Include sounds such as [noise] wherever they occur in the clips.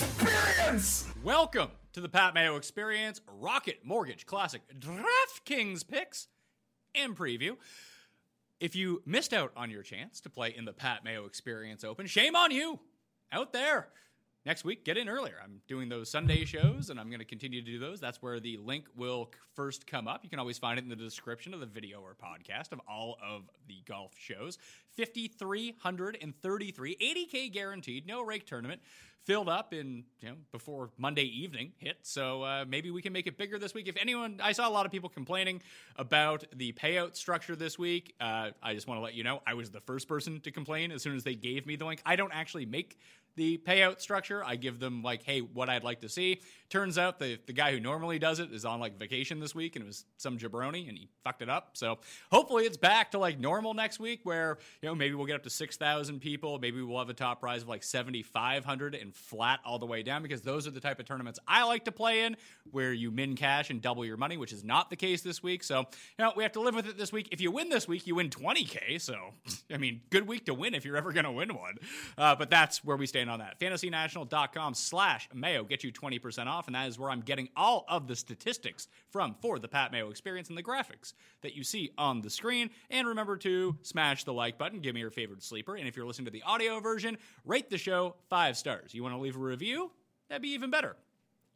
Experience. Welcome to the Pat Mayo Experience Rocket Mortgage Classic DraftKings picks and preview. If you missed out on your chance to play in the Pat Mayo Experience Open, shame on you out there. Next week, get in earlier. I'm doing those Sunday shows and I'm going to continue to do those. That's where the link will first come up. You can always find it in the description of the video or podcast of all of the golf shows. 5,333, 80K guaranteed, no rake tournament filled up in you know before Monday evening hit. So uh, maybe we can make it bigger this week. If anyone, I saw a lot of people complaining about the payout structure this week. Uh, I just want to let you know I was the first person to complain as soon as they gave me the link. I don't actually make the payout structure. I give them like, hey, what I'd like to see. Turns out the the guy who normally does it is on like vacation this week, and it was some jabroni, and he fucked it up. So hopefully it's back to like normal next week, where you know maybe we'll get up to six thousand people. Maybe we'll have a top prize of like seventy five hundred and flat all the way down because those are the type of tournaments I like to play in, where you min cash and double your money, which is not the case this week. So you know we have to live with it this week. If you win this week, you win twenty k. So [laughs] I mean, good week to win if you're ever going to win one. Uh, but that's where we stand on that. FantasyNational.com slash Mayo get you 20% off, and that is where I'm getting all of the statistics from for the Pat Mayo experience and the graphics that you see on the screen. And remember to smash the like button, give me your favorite sleeper, and if you're listening to the audio version, rate the show five stars. You want to leave a review? That'd be even better.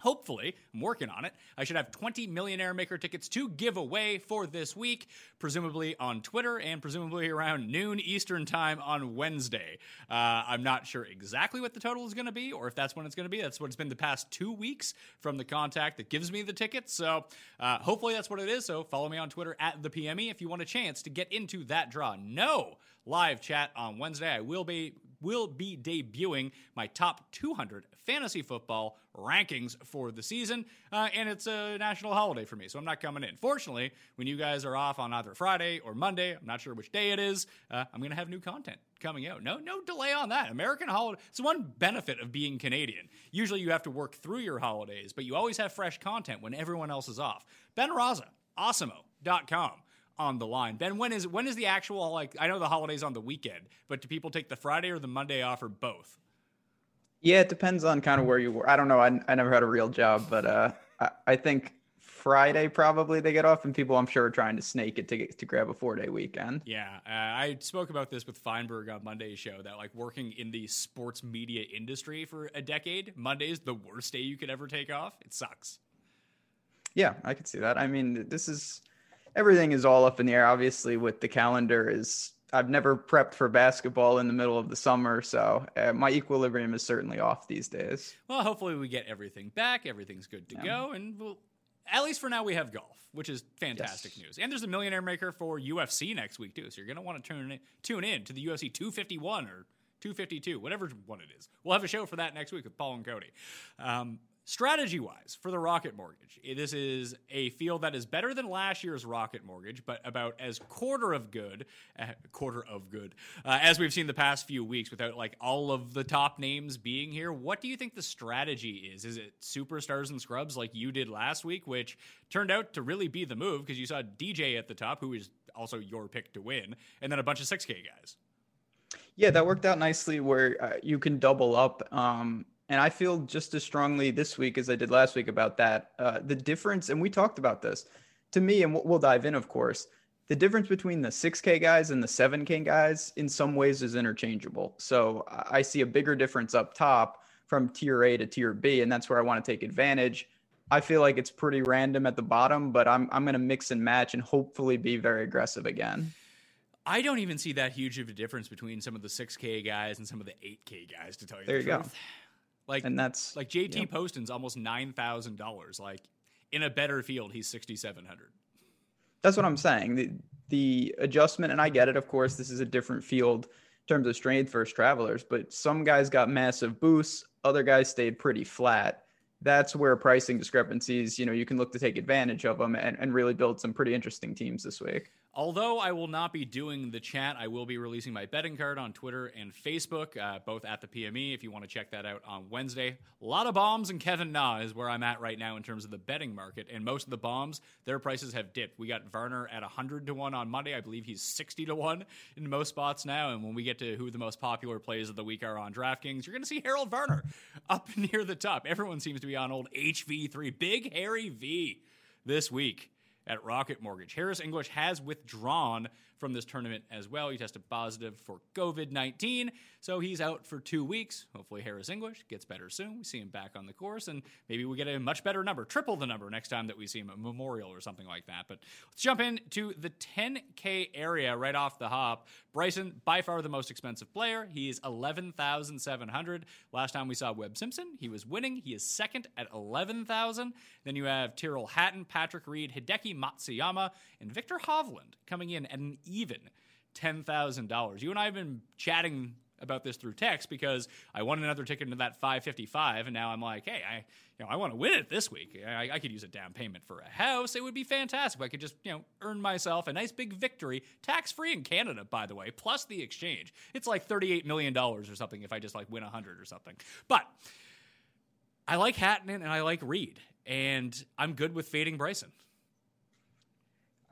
Hopefully, I'm working on it. I should have 20 Millionaire Maker tickets to give away for this week, presumably on Twitter and presumably around noon Eastern Time on Wednesday. Uh, I'm not sure exactly what the total is going to be or if that's when it's going to be. That's what it's been the past two weeks from the contact that gives me the tickets. So uh, hopefully that's what it is. So follow me on Twitter at the PME if you want a chance to get into that draw. No live chat on Wednesday. I will be will be debuting my top 200 fantasy football rankings for the season, uh, and it's a national holiday for me, so I'm not coming in. Fortunately, when you guys are off on either Friday or Monday, I'm not sure which day it is, uh, I'm going to have new content coming out. No, no delay on that. American holiday. It's one benefit of being Canadian. Usually, you have to work through your holidays, but you always have fresh content when everyone else is off. Ben Raza, Awesemo.com on the line. Ben, when is when is the actual like? I know the holidays on the weekend, but do people take the Friday or the Monday off or both? Yeah, it depends on kind of where you were. I don't know. I, I never had a real job, but uh, I, I think Friday probably they get off, and people I'm sure are trying to snake it to get to grab a four day weekend. Yeah, uh, I spoke about this with Feinberg on Monday's show that like working in the sports media industry for a decade, Monday's the worst day you could ever take off. It sucks. Yeah, I could see that. I mean, this is everything is all up in the air. Obviously, with the calendar is I've never prepped for basketball in the middle of the summer, so uh, my equilibrium is certainly off these days. Well, hopefully we get everything back. Everything's good to Yeah. go, and we'll at least for now, we have golf, which is fantastic Yes. news. And there's a millionaire maker for UFC next week too, so you're gonna want to tune in, tune in to the UFC 251 or 252, whatever one it is. We'll have a show for that next week with Paul and Cody. Um, strategy wise, for the Rocket Mortgage, this is a field that is better than last year's Rocket Mortgage, but about as quarter of good, uh, quarter of good, uh, as we've seen the past few weeks without like all of the top names being here. What do you think the strategy is? Is it superstars and scrubs like you did last week, which turned out to really be the move because you saw DJ at the top, who is also your pick to win, and then a bunch of 6K guys. Yeah, that worked out nicely where uh, you can double up. Um, and I feel just as strongly this week as I did last week about that. Uh, the difference, and we talked about this to me, and we'll, we'll dive in, of course. The difference between the 6K guys and the 7K guys in some ways is interchangeable. So I see a bigger difference up top from tier A to tier B, and that's where I want to take advantage. I feel like it's pretty random at the bottom, but I'm, I'm going to mix and match and hopefully be very aggressive again. I don't even see that huge of a difference between some of the 6K guys and some of the 8K guys, to tell you There the you go. Like, And that's like JT yeah. Poston's almost $9,000. Like, in a better field, he's 6,700. That's what I'm saying. The the adjustment, and I get it. Of course, this is a different field in terms of strength versus travelers, but some guys got massive boosts. Other guys stayed pretty flat. That's where pricing discrepancies, you know, you can look to take advantage of them and, and really build some pretty interesting teams this week. Although I will not be doing the chat, I will be releasing my betting card on Twitter and Facebook, uh, both at the PME if you want to check that out on Wednesday. A lot of bombs and Kevin Na is where I'm at right now in terms of the betting market. And most of the bombs, their prices have dipped. We got Varner at 100 to 1 on Monday. I believe he's 60 to 1 in most spots now. And when we get to who the most popular plays of the week are on DraftKings, you're going to see Harold Varner [laughs] up near the top. Everyone seems to be on old HV3, Big Harry V this week at Rocket Mortgage. Harris English has withdrawn from this tournament as well. He tested positive for COVID 19, so he's out for two weeks. Hopefully, Harris English gets better soon. We see him back on the course, and maybe we get a much better number, triple the number next time that we see him at Memorial or something like that. But let's jump into the 10K area right off the hop. Bryson, by far the most expensive player. He is 11,700. Last time we saw Webb Simpson, he was winning. He is second at 11,000. Then you have Tyrrell Hatton, Patrick Reed, Hideki Matsuyama, and Viktor Hovland coming in at an even $10,000. You and I have been chatting about this through text because I won another ticket into that 555 and now I'm like, hey, I you know, I want to win it this week. I, I could use a down payment for a house. It would be fantastic. I could just, you know, earn myself a nice big victory, tax free in Canada, by the way, plus the exchange. It's like $38 million or something if I just like win 100 or something. But I like Hatton and I like Reed, and I'm good with fading Bryson.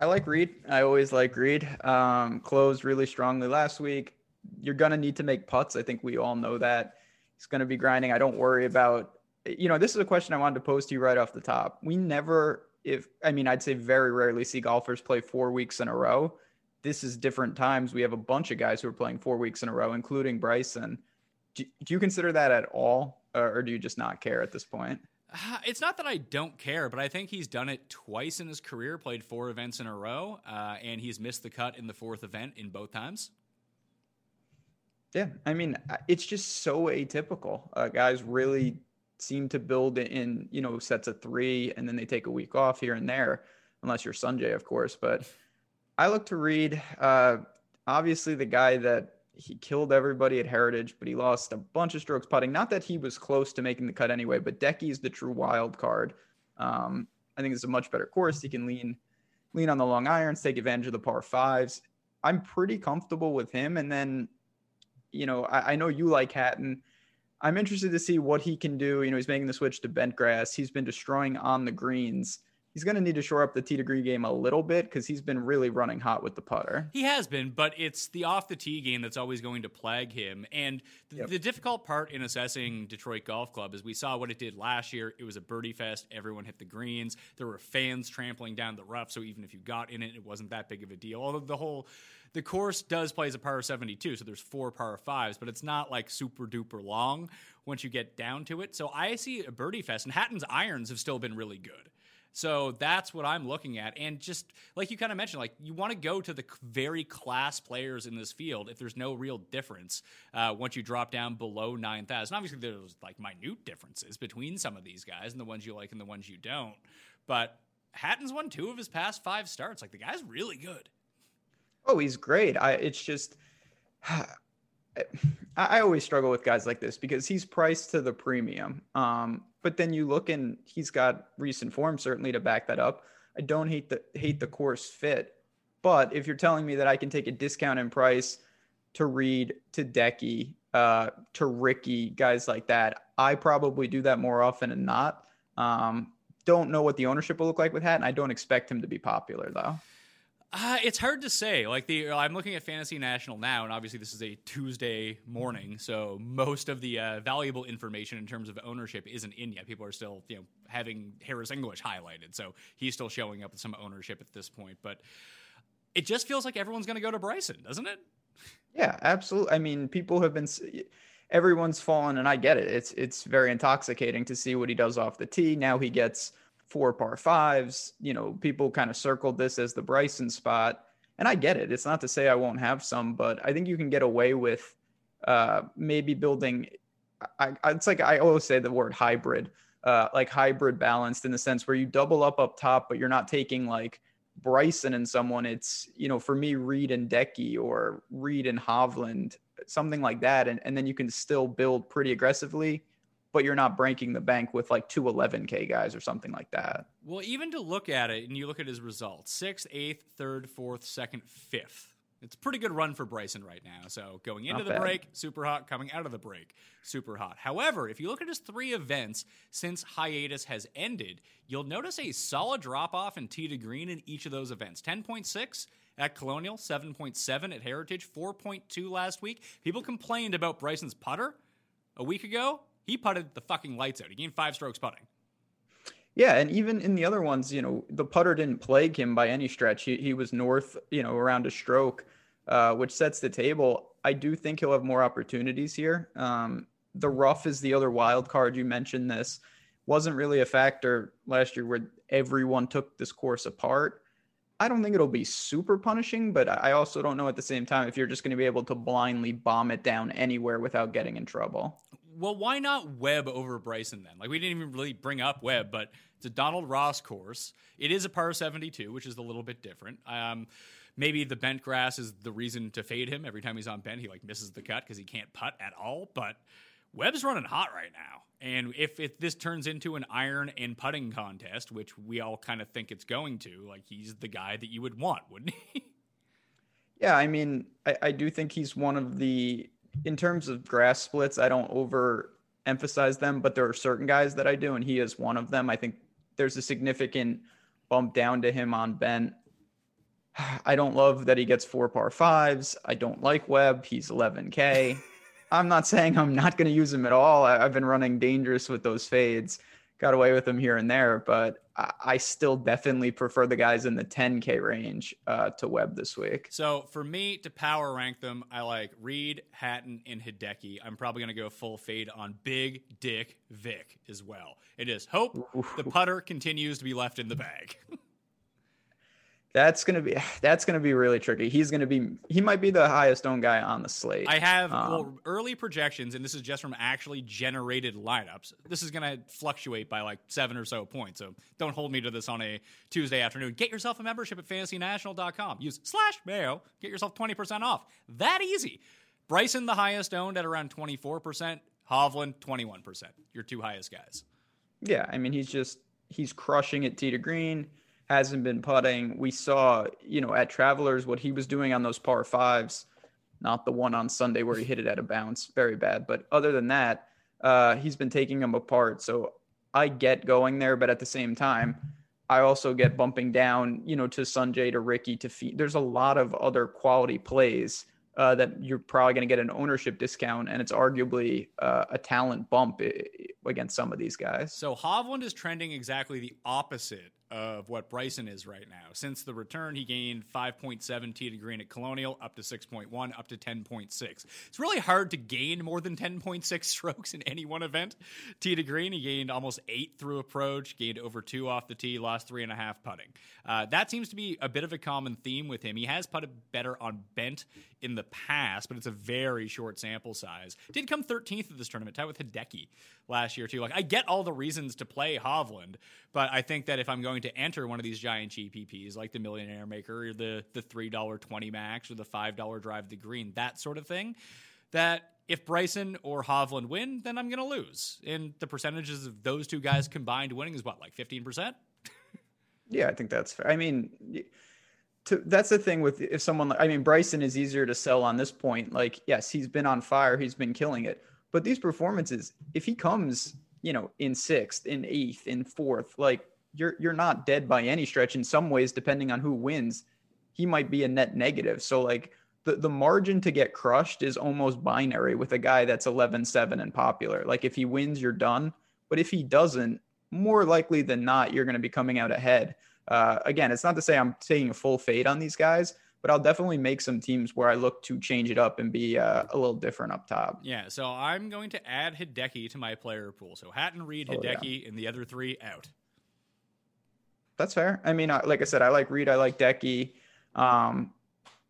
I like Reed. I always like Reed. Um, closed really strongly last week. You're gonna need to make putts. I think we all know that. He's gonna be grinding. I don't worry about. You know, this is a question I wanted to pose to you right off the top. We never, if I mean, I'd say very rarely see golfers play four weeks in a row. This is different times. We have a bunch of guys who are playing four weeks in a row, including Bryson. Do, do you consider that at all, or, or do you just not care at this point? Uh, It's not that I don't care, but I think he's done it twice in his career, played four events in a row, uh, and he's missed the cut in the fourth event in both times. Yeah, I mean, it's just so atypical. Uh, guys really seem to build in, you know, sets of three, and then they take a week off here and there, unless you're Sungjae, of course. But I look to read. uh, obviously the guy that he killed everybody at Heritage, but he lost a bunch of strokes putting. Not that he was close to making the cut anyway, but Decky is the true wild card. Um, I think it's a much better course. He can lean lean on the long irons, take advantage of the par fives. I'm pretty comfortable with him. And then, you know, I, I know you like Hatton. I'm interested to see what he can do. You know, he's making the switch to bent grass. He's been destroying on the greens. He's going to need to shore up the tee to green game a little bit because he's been really running hot with the putter. He has been, but it's the off the tee game that's always going to plague him. And th- Yep. the difficult part in assessing Detroit Golf Club is we saw what it did last year. It was a birdie fest. Everyone hit the greens. There were fans trampling down the rough. So even if you got in it, it wasn't that big of a deal. Although the whole the course does play as a par 72, so there's four par fives, but it's not like super duper long once you get down to it. So I see a birdie fest, and Hatton's irons have still been really good. So that's what I'm looking at. And just like you kind of mentioned, like you want to go to the very class players in this field if there's no real difference uh, once you drop down below 9,000. Obviously, there's like minute differences between some of these guys and the ones you like and the ones you don't. But Hatton's won two of his past five starts. Like the guy's really good. Oh, he's great. I it's just [sighs] I, always struggle with guys like this because he's priced to the premium. Um, but then you look and he's got recent form certainly to back that up. I don't hate the hate the course fit, but if you're telling me that I can take a discount in price to Reed to Decky uh, to Ricky, guys like that, I probably do that more often than not. Um, don't know what the ownership will look like with Hatton. I don't expect him to be popular though. Uh, it's hard to say. Like the, I'm looking at Fantasy National now, and obviously this is a Tuesday morning, so most of the uh, valuable information in terms of ownership isn't in yet. People are still, you know, having Harris English highlighted, so he's still showing up with some ownership at this point. But it just feels like everyone's going to go to Bryson, doesn't it? Yeah, absolutely. I mean, people have been everyone's fallen, and I get it. It's it's very intoxicating to see what he does off the tee. Now he gets four par fives. You know, people kind of circled this as the Bryson spot, and I get it. It's not to say I won't have some, but I think you can get away with uh, maybe building. I, it's like I always say the word hybrid, uh, like hybrid balanced in the sense where you double up up top, but you're not taking like Bryson and someone. It's you know for me Reed and Decky or Reed and Hovland something like that. And, and then you can still build pretty aggressively, but you're not breaking the bank with like two 11K guys or something like that. Well, even to look at it and you look at his results sixth, eighth, third, fourth, second, fifth. It's a pretty good run for Bryson right now. So going into Not the bad. break, super hot. Coming out of the break, super hot. However, if you look at his three events since hiatus has ended, you'll notice a solid drop off in tee to green in each of those events 10.6, at Colonial, 7.7 at Heritage, 4.2 last week. People complained about Bryson's putter a week ago. He putted the fucking lights out. He gained five strokes putting. Yeah, and even in the other ones, you know, the putter didn't plague him by any stretch. He, he was north, you know, around a stroke, uh, which sets the table. I do think he'll have more opportunities here. Um, the rough is the other wild card. You mentioned this wasn't really a factor last year where everyone took this course apart. I don't think it'll be super punishing, but I also don't know at the same time if you're just going to be able to blindly bomb it down anywhere without getting in trouble. Well, why not Webb over Bryson then? Like we didn't even really bring up Webb, but it's a Donald Ross course. It is a par 72, which is a little bit different. Um, maybe the bent grass is the reason to fade him. Every time he's on bent, he like misses the cut because he can't putt at all. But Webb's running hot right now. And if, if this turns into an iron and putting contest, which we all kind of think it's going to, like he's the guy that you would want, wouldn't he? Yeah, I mean, I, I do think he's one of the in terms of grass splits, I don't over emphasize them, but there are certain guys that I do, and he is one of them. I think there's a significant bump down to him on bent. [sighs] I don't love that he gets four par fives. I don't like Webb. He's 11K. [laughs] I'm not saying I'm not going to use him at all. I, have been running dangerous with those fades, got away with them here and there, but I, still definitely prefer the guys in the 10K range uh, to Webb this week. So for me to power rank them, I like Reed, Hatton, and Hideki. I'm probably going to go full fade on Big Dick Vic as well. It is hope the putter continues to be left in the bag. [laughs] That's gonna be [sighs] that's gonna be really tricky. He's gonna be he might be the highest owned guy on the slate. I have um, well, early projections, and this is just from actually generated lineups. This is gonna fluctuate by like seven or so points. So don't hold me to this on a Tuesday afternoon. Get yourself a membership at fantasynational.com. Use slash mayo. Get yourself twenty percent off. That easy. Bryson the highest owned at around twenty four percent. Hovland twenty one percent. Your two highest guys. Yeah, I mean he's just he's crushing it tee to green hasn't been putting. We saw, you know, at Travelers what he was doing on those par fives, not the one on Sunday where he hit it at a bounce, very bad. But other than that, uh, he's been taking them apart. So I get going there, but at the same time, I also get bumping down, you know, to Sungjae, to Ricky, to Fee. There's a lot of other quality plays uh, that you're probably going to get an ownership discount, and it's arguably uh, a talent bump against some of these guys. So Hovland is trending exactly the opposite of what Bryson is right now. Since the return, he gained 5.7 tee to green at Colonial, up to 6.1, up to 10.6. It's really hard to gain more than 10.6 [laughs] strokes in any one event. Tee to green, he gained almost eight through approach, gained over two off the tee, lost three and a half putting. Uh, that seems to be a bit of a common theme with him. He has putted better on bent in the past, but it's a very short sample size. Did come 13th at this tournament, tied with Hideki last year too. Like I get all the reasons to play Hovland, but I think that if I'm going to enter one of these giant GPPs like the Millionaire Maker or the the three dollar twenty max or the five dollar drive the green, that sort of thing. That if Bryson or Hovland win, then I'm going to lose. And the percentages of those two guys combined winning is what, like 15%? [laughs] yeah, I think that's fair. I mean, to, that's the thing with if someone, I mean, Bryson is easier to sell on this point. Like, yes, he's been on fire, he's been killing it. But these performances, if he comes, you know, in sixth, in eighth, in fourth, like you're you're not dead by any stretch. In some ways, depending on who wins, he might be a net negative. So like the, the margin to get crushed is almost binary with a guy that's 11 7 and popular. Like if he wins, you're done. But if he doesn't, more likely than not, you're going to be coming out ahead. Uh, again, it's not to say I'm taking a full fade on these guys, but I'll definitely make some teams where I look to change it up and be uh, a little different up top. Yeah, so I'm going to add Hideki to my player pool. So Hatton, Reed, Hideki, oh, yeah. and the other three out. That's fair. I mean, like I said, I like Reed, I like Decky. Um,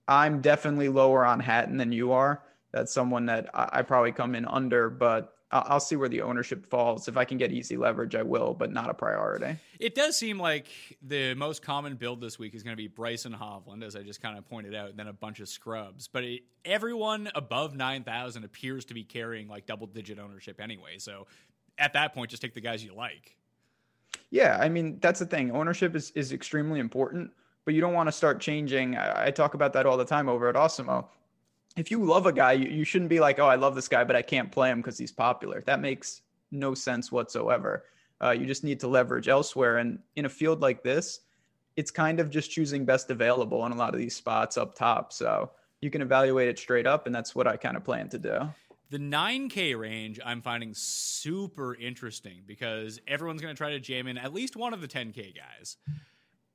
I'm definitely lower on Hatton than you are. That's someone that I, I probably come in under, but I'll, I'll, see where the ownership falls. If I can get easy leverage, I will, but not a priority. It does seem like the most common build this week is going to be Bryson Hovland, as I just kind of pointed out, and then a bunch of scrubs. But it, everyone above 9,000 appears to be carrying like double digit ownership anyway. So at that point, just take the guys you like. Yeah, I mean that's the thing. Ownership is is extremely important but you don't want to start changing. I, I talk about that all the time over at Awesemo. If you love a guy, you, you shouldn't be like, oh, I love this guy, but I can't play him because he's popular. That makes no sense whatsoever. Uh, you just need to leverage elsewhere. And in a field like this, it's kind of just choosing best available in a lot of these spots up top. So you can evaluate it straight up, and that's what I kind of plan to do. The 9K range I'm finding super interesting because everyone's going to try to jam in at least one of the 10K guys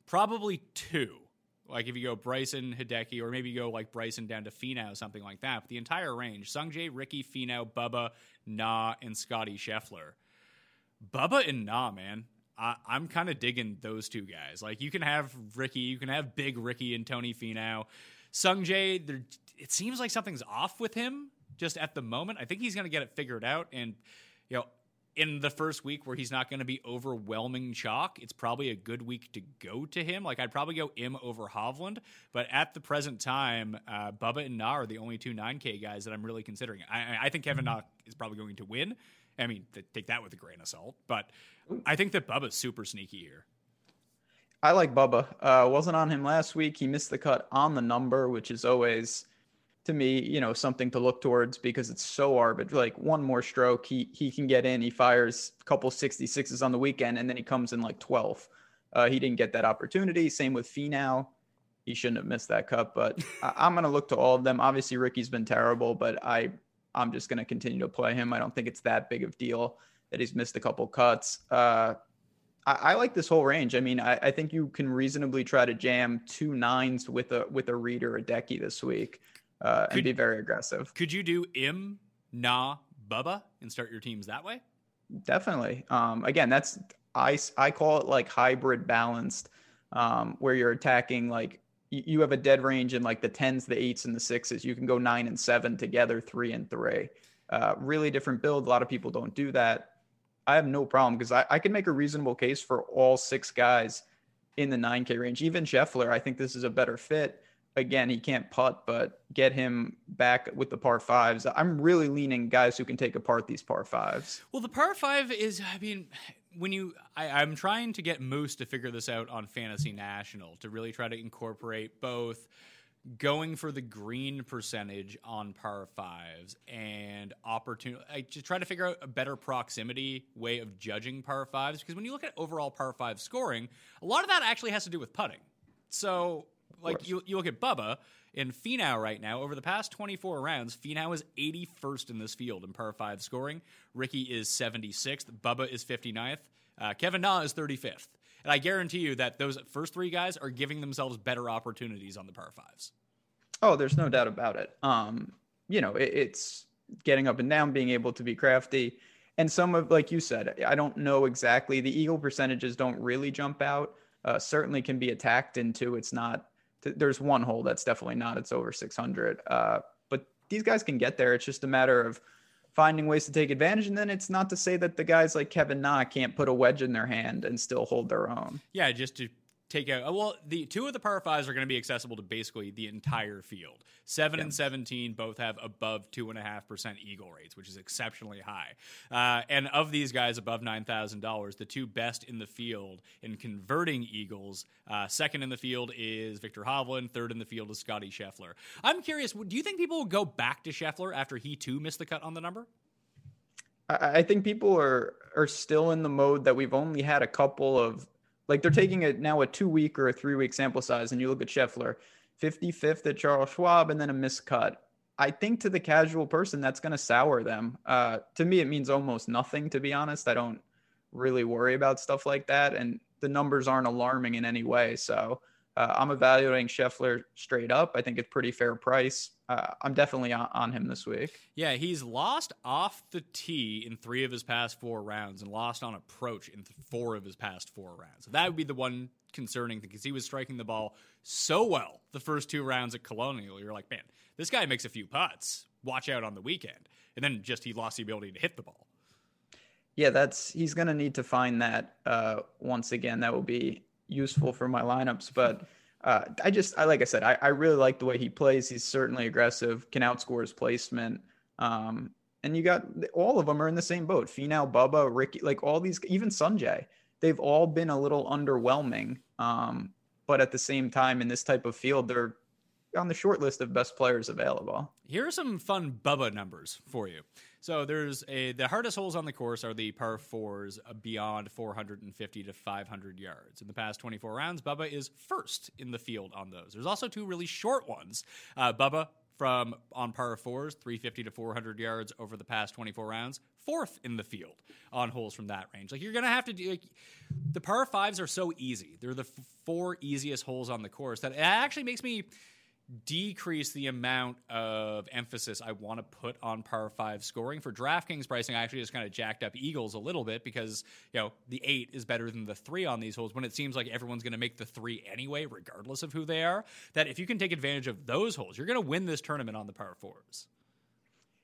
probably two. Like if you go Bryson, Hideki, or maybe you go like Bryson down to Finau, something like that. But the entire range: Sungjae, Ricky, Finau, Bubba, Na, and Scotty Scheffler. Bubba and Na, man. I, am kind of digging those two guys. Like you can have Ricky, you can have Big Ricky and Tony Finau. Sungjae, it seems like something's off with him just at the moment. I think he's going to get it figured out. And you know, in the first week where he's not going to be overwhelming chalk, it's probably a good week to go to him. Like I'd probably go him over Hovland, but at the present time, uh, Bubba and Na are the only two 9K guys that I'm really considering. I, I think Kevin Na is probably going to win. I mean, take that with a grain of salt, but I think that Bubba's super sneaky here. I like Bubba. Uh, wasn't on him last week. He missed the cut on the number, which is always to me, you know, something to look towards because it's so arbitrary. Like one more stroke, he he can get in. He fires a couple 66s on the weekend, and then he comes in like 12th. Uh, he didn't get that opportunity. Same with Finau. He shouldn't have missed that cut, but [laughs] I, am going to look to all of them. Obviously, Ricky's been terrible, but I I'm just going to continue to play him. I don't think it's that big of deal that he's missed a couple cuts. Uh, I, I, like this whole range. I mean, I, I, think you can reasonably try to jam two nines with a with a reader a decky this week uh, could, and be very aggressive. Could you do Im, Na, Bubba and start your teams that way? Definitely. Um, again, that's I I call it like hybrid balanced, um, where you're attacking like you have a dead range in like the tens, the eights, and the sixes. You can go nine and seven together, three and three. Uh, really different build. A lot of people don't do that. I have no problem because I, I can make a reasonable case for all six guys in the 9K range. Even Scheffler, I think this is a better fit again, he can't putt, but get him back with the par fives. I'm really leaning guys who can take apart these par fives. Well, the par five is, I mean, when you, I, am trying to get Moose to figure this out on Fantasy National to really try to incorporate both going for the green percentage on par fives and opportunity. I just try to figure out a better proximity way of judging par fives because when you look at overall par five scoring, a lot of that actually has to do with putting. So like you, you look at Bubba in Finau right now. Over the past 24 rounds, Finau is 81st in this field in par five scoring. Ricky is 76th. Bubba is 59th. Uh, Kevin Na is 35th. And I guarantee you that those first three guys are giving themselves better opportunities on the par fives. Oh, there's no doubt about it. Um, you know, it, it's getting up and down, being able to be crafty. And some of, like you said, I don't know exactly. The eagle percentages don't really jump out. Uh, certainly can be attacked into. It's not there's one hole that's definitely not. It's over 600. Uh, but these guys can get there. It's just a matter of finding ways to take advantage. And then it's not to say that the guys like Kevin Na can't put a wedge in their hand and still hold their own. Yeah, just to take out. Well, the two of the par fives are going to be accessible to basically the entire field. Seven and seventeen both have above two and a half percent eagle rates, which is exceptionally high. Uh, and of these guys above nine thousand dollars, the two best in the field in converting eagles. Uh, second in the field is Viktor Hovland. Third in the field is Scotty Scheffler. I'm curious. Do you think people will go back to Scheffler after he too missed the cut on the number? I, I think people are are still in the mode that we've only had a couple of like they're taking it now a two week or a three week sample size, and you look at Scheffler, 55th at Charles Schwab, and then a miscut. I think to the casual person, that's going to sour them. Uh, to me, it means almost nothing, to be honest. I don't really worry about stuff like that. And the numbers aren't alarming in any way. So uh, I'm evaluating Scheffler straight up. I think it's pretty fair price. Uh, I'm definitely on, on, him this week. Yeah, he's lost off the tee in three of his past four rounds and lost on approach in four of his past four rounds. So that would be the one concerning thing because he was striking the ball so well the first two rounds at Colonial. You're like, man, this guy makes a few putts. Watch out on the weekend. And then just he lost the ability to hit the ball. Yeah, that's he's going to need to find that uh, once again. That will be useful for my lineups. But uh, I just, I like I said, I, I really like the way he plays. He's certainly aggressive, can outscore his placement. Um, and you got all of them are in the same boat. Finau, Bubba, Ricky, like all these, even Sungjae, they've all been a little underwhelming. Um, but at the same time, in this type of field, they're on the short list of best players available. Here are some fun Bubba numbers for you. So there's a the hardest holes on the course are the par fours beyond 450 to 500 yards. In the past 24 rounds, Bubba is first in the field on those. There's also two really short ones. Uh, Bubba from on par fours, 350 to 400 yards over the past 24 rounds, fourth in the field on holes from that range. Like you're gonna have to do. Like, the par fives are so easy. They're the f- four easiest holes on the course that it actually makes me decrease the amount of emphasis I want to put on par five scoring. For DraftKings pricing, I actually just kind of jacked up Eagles a little bit because, you know, the eight is better than the three on these holes when it seems like everyone's going to make the three anyway, regardless of who they are. That if you can take advantage of those holes, you're going to win this tournament on the par fours.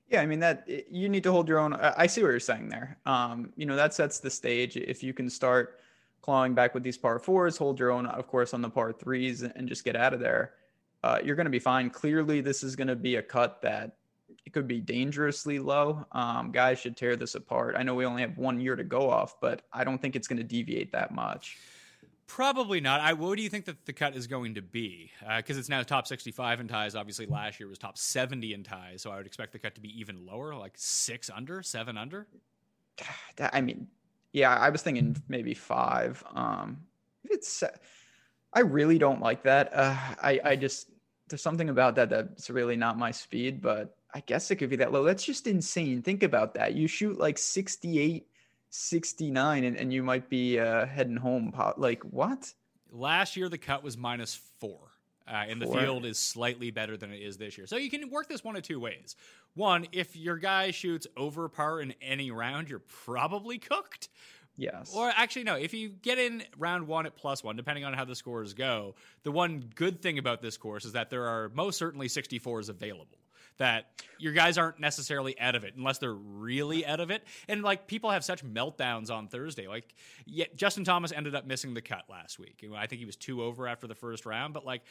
Yeah, I mean that you need to hold your own. I see what you're saying there. Um, you know that sets the stage. If you can start clawing back with these par fours, hold your own, of course, on the par threes, and just get out of there uh, you're going to be fine. Clearly, this is going to be a cut that it could be dangerously low. Um, guys should tear this apart. I know we only have one year to go off, but I don't think it's going to deviate that much. Probably not. I, what do you think that the cut is going to be? Because uh, it's now top 65 in ties. Obviously, last year was top 70 in ties, so I would expect the cut to be even lower, like six under, seven under. [sighs] I mean, yeah, I was thinking maybe five. Um, it's, I really don't like that. Uh, I, I just there's something about that that's really not my speed, but I guess it could be that low. That's just insane. Think about that. You shoot like 68, 69, and, and you might be uh, heading home. Like, what? Last year, the cut was minus four. Uh, and the field is slightly better than it is this year. So you can work this one of two ways. One, if your guy shoots over par in any round, you're probably cooked. Yes. Or actually, no. If you get in round one at plus one, depending on how the scores go, the one good thing about this course is that there are most certainly 64s available. That your guys aren't necessarily out of it unless they're really out of it. And like people have such meltdowns on Thursday. Like, Justin Thomas ended up missing the cut last week. I think he was two over after the first round, but like,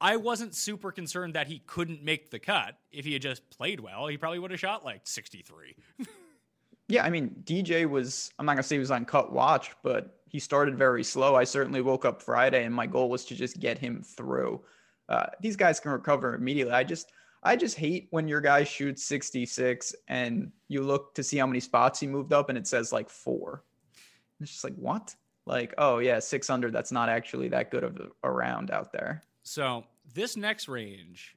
I wasn't super concerned that he couldn't make the cut. If he had just played well, he probably would have shot like 63. [laughs] Yeah, I mean, DJ was, I'm not going to say he was on cut watch, but he started very slow. I certainly woke up Friday and my goal was to just get him through. Uh, these guys can recover immediately. I just, I just hate when your guy shoots 66 and you look to see how many spots he moved up and it says like four. It's just like, what? Like, oh, yeah, 600. That's not actually that good of a, a round out there. So this next range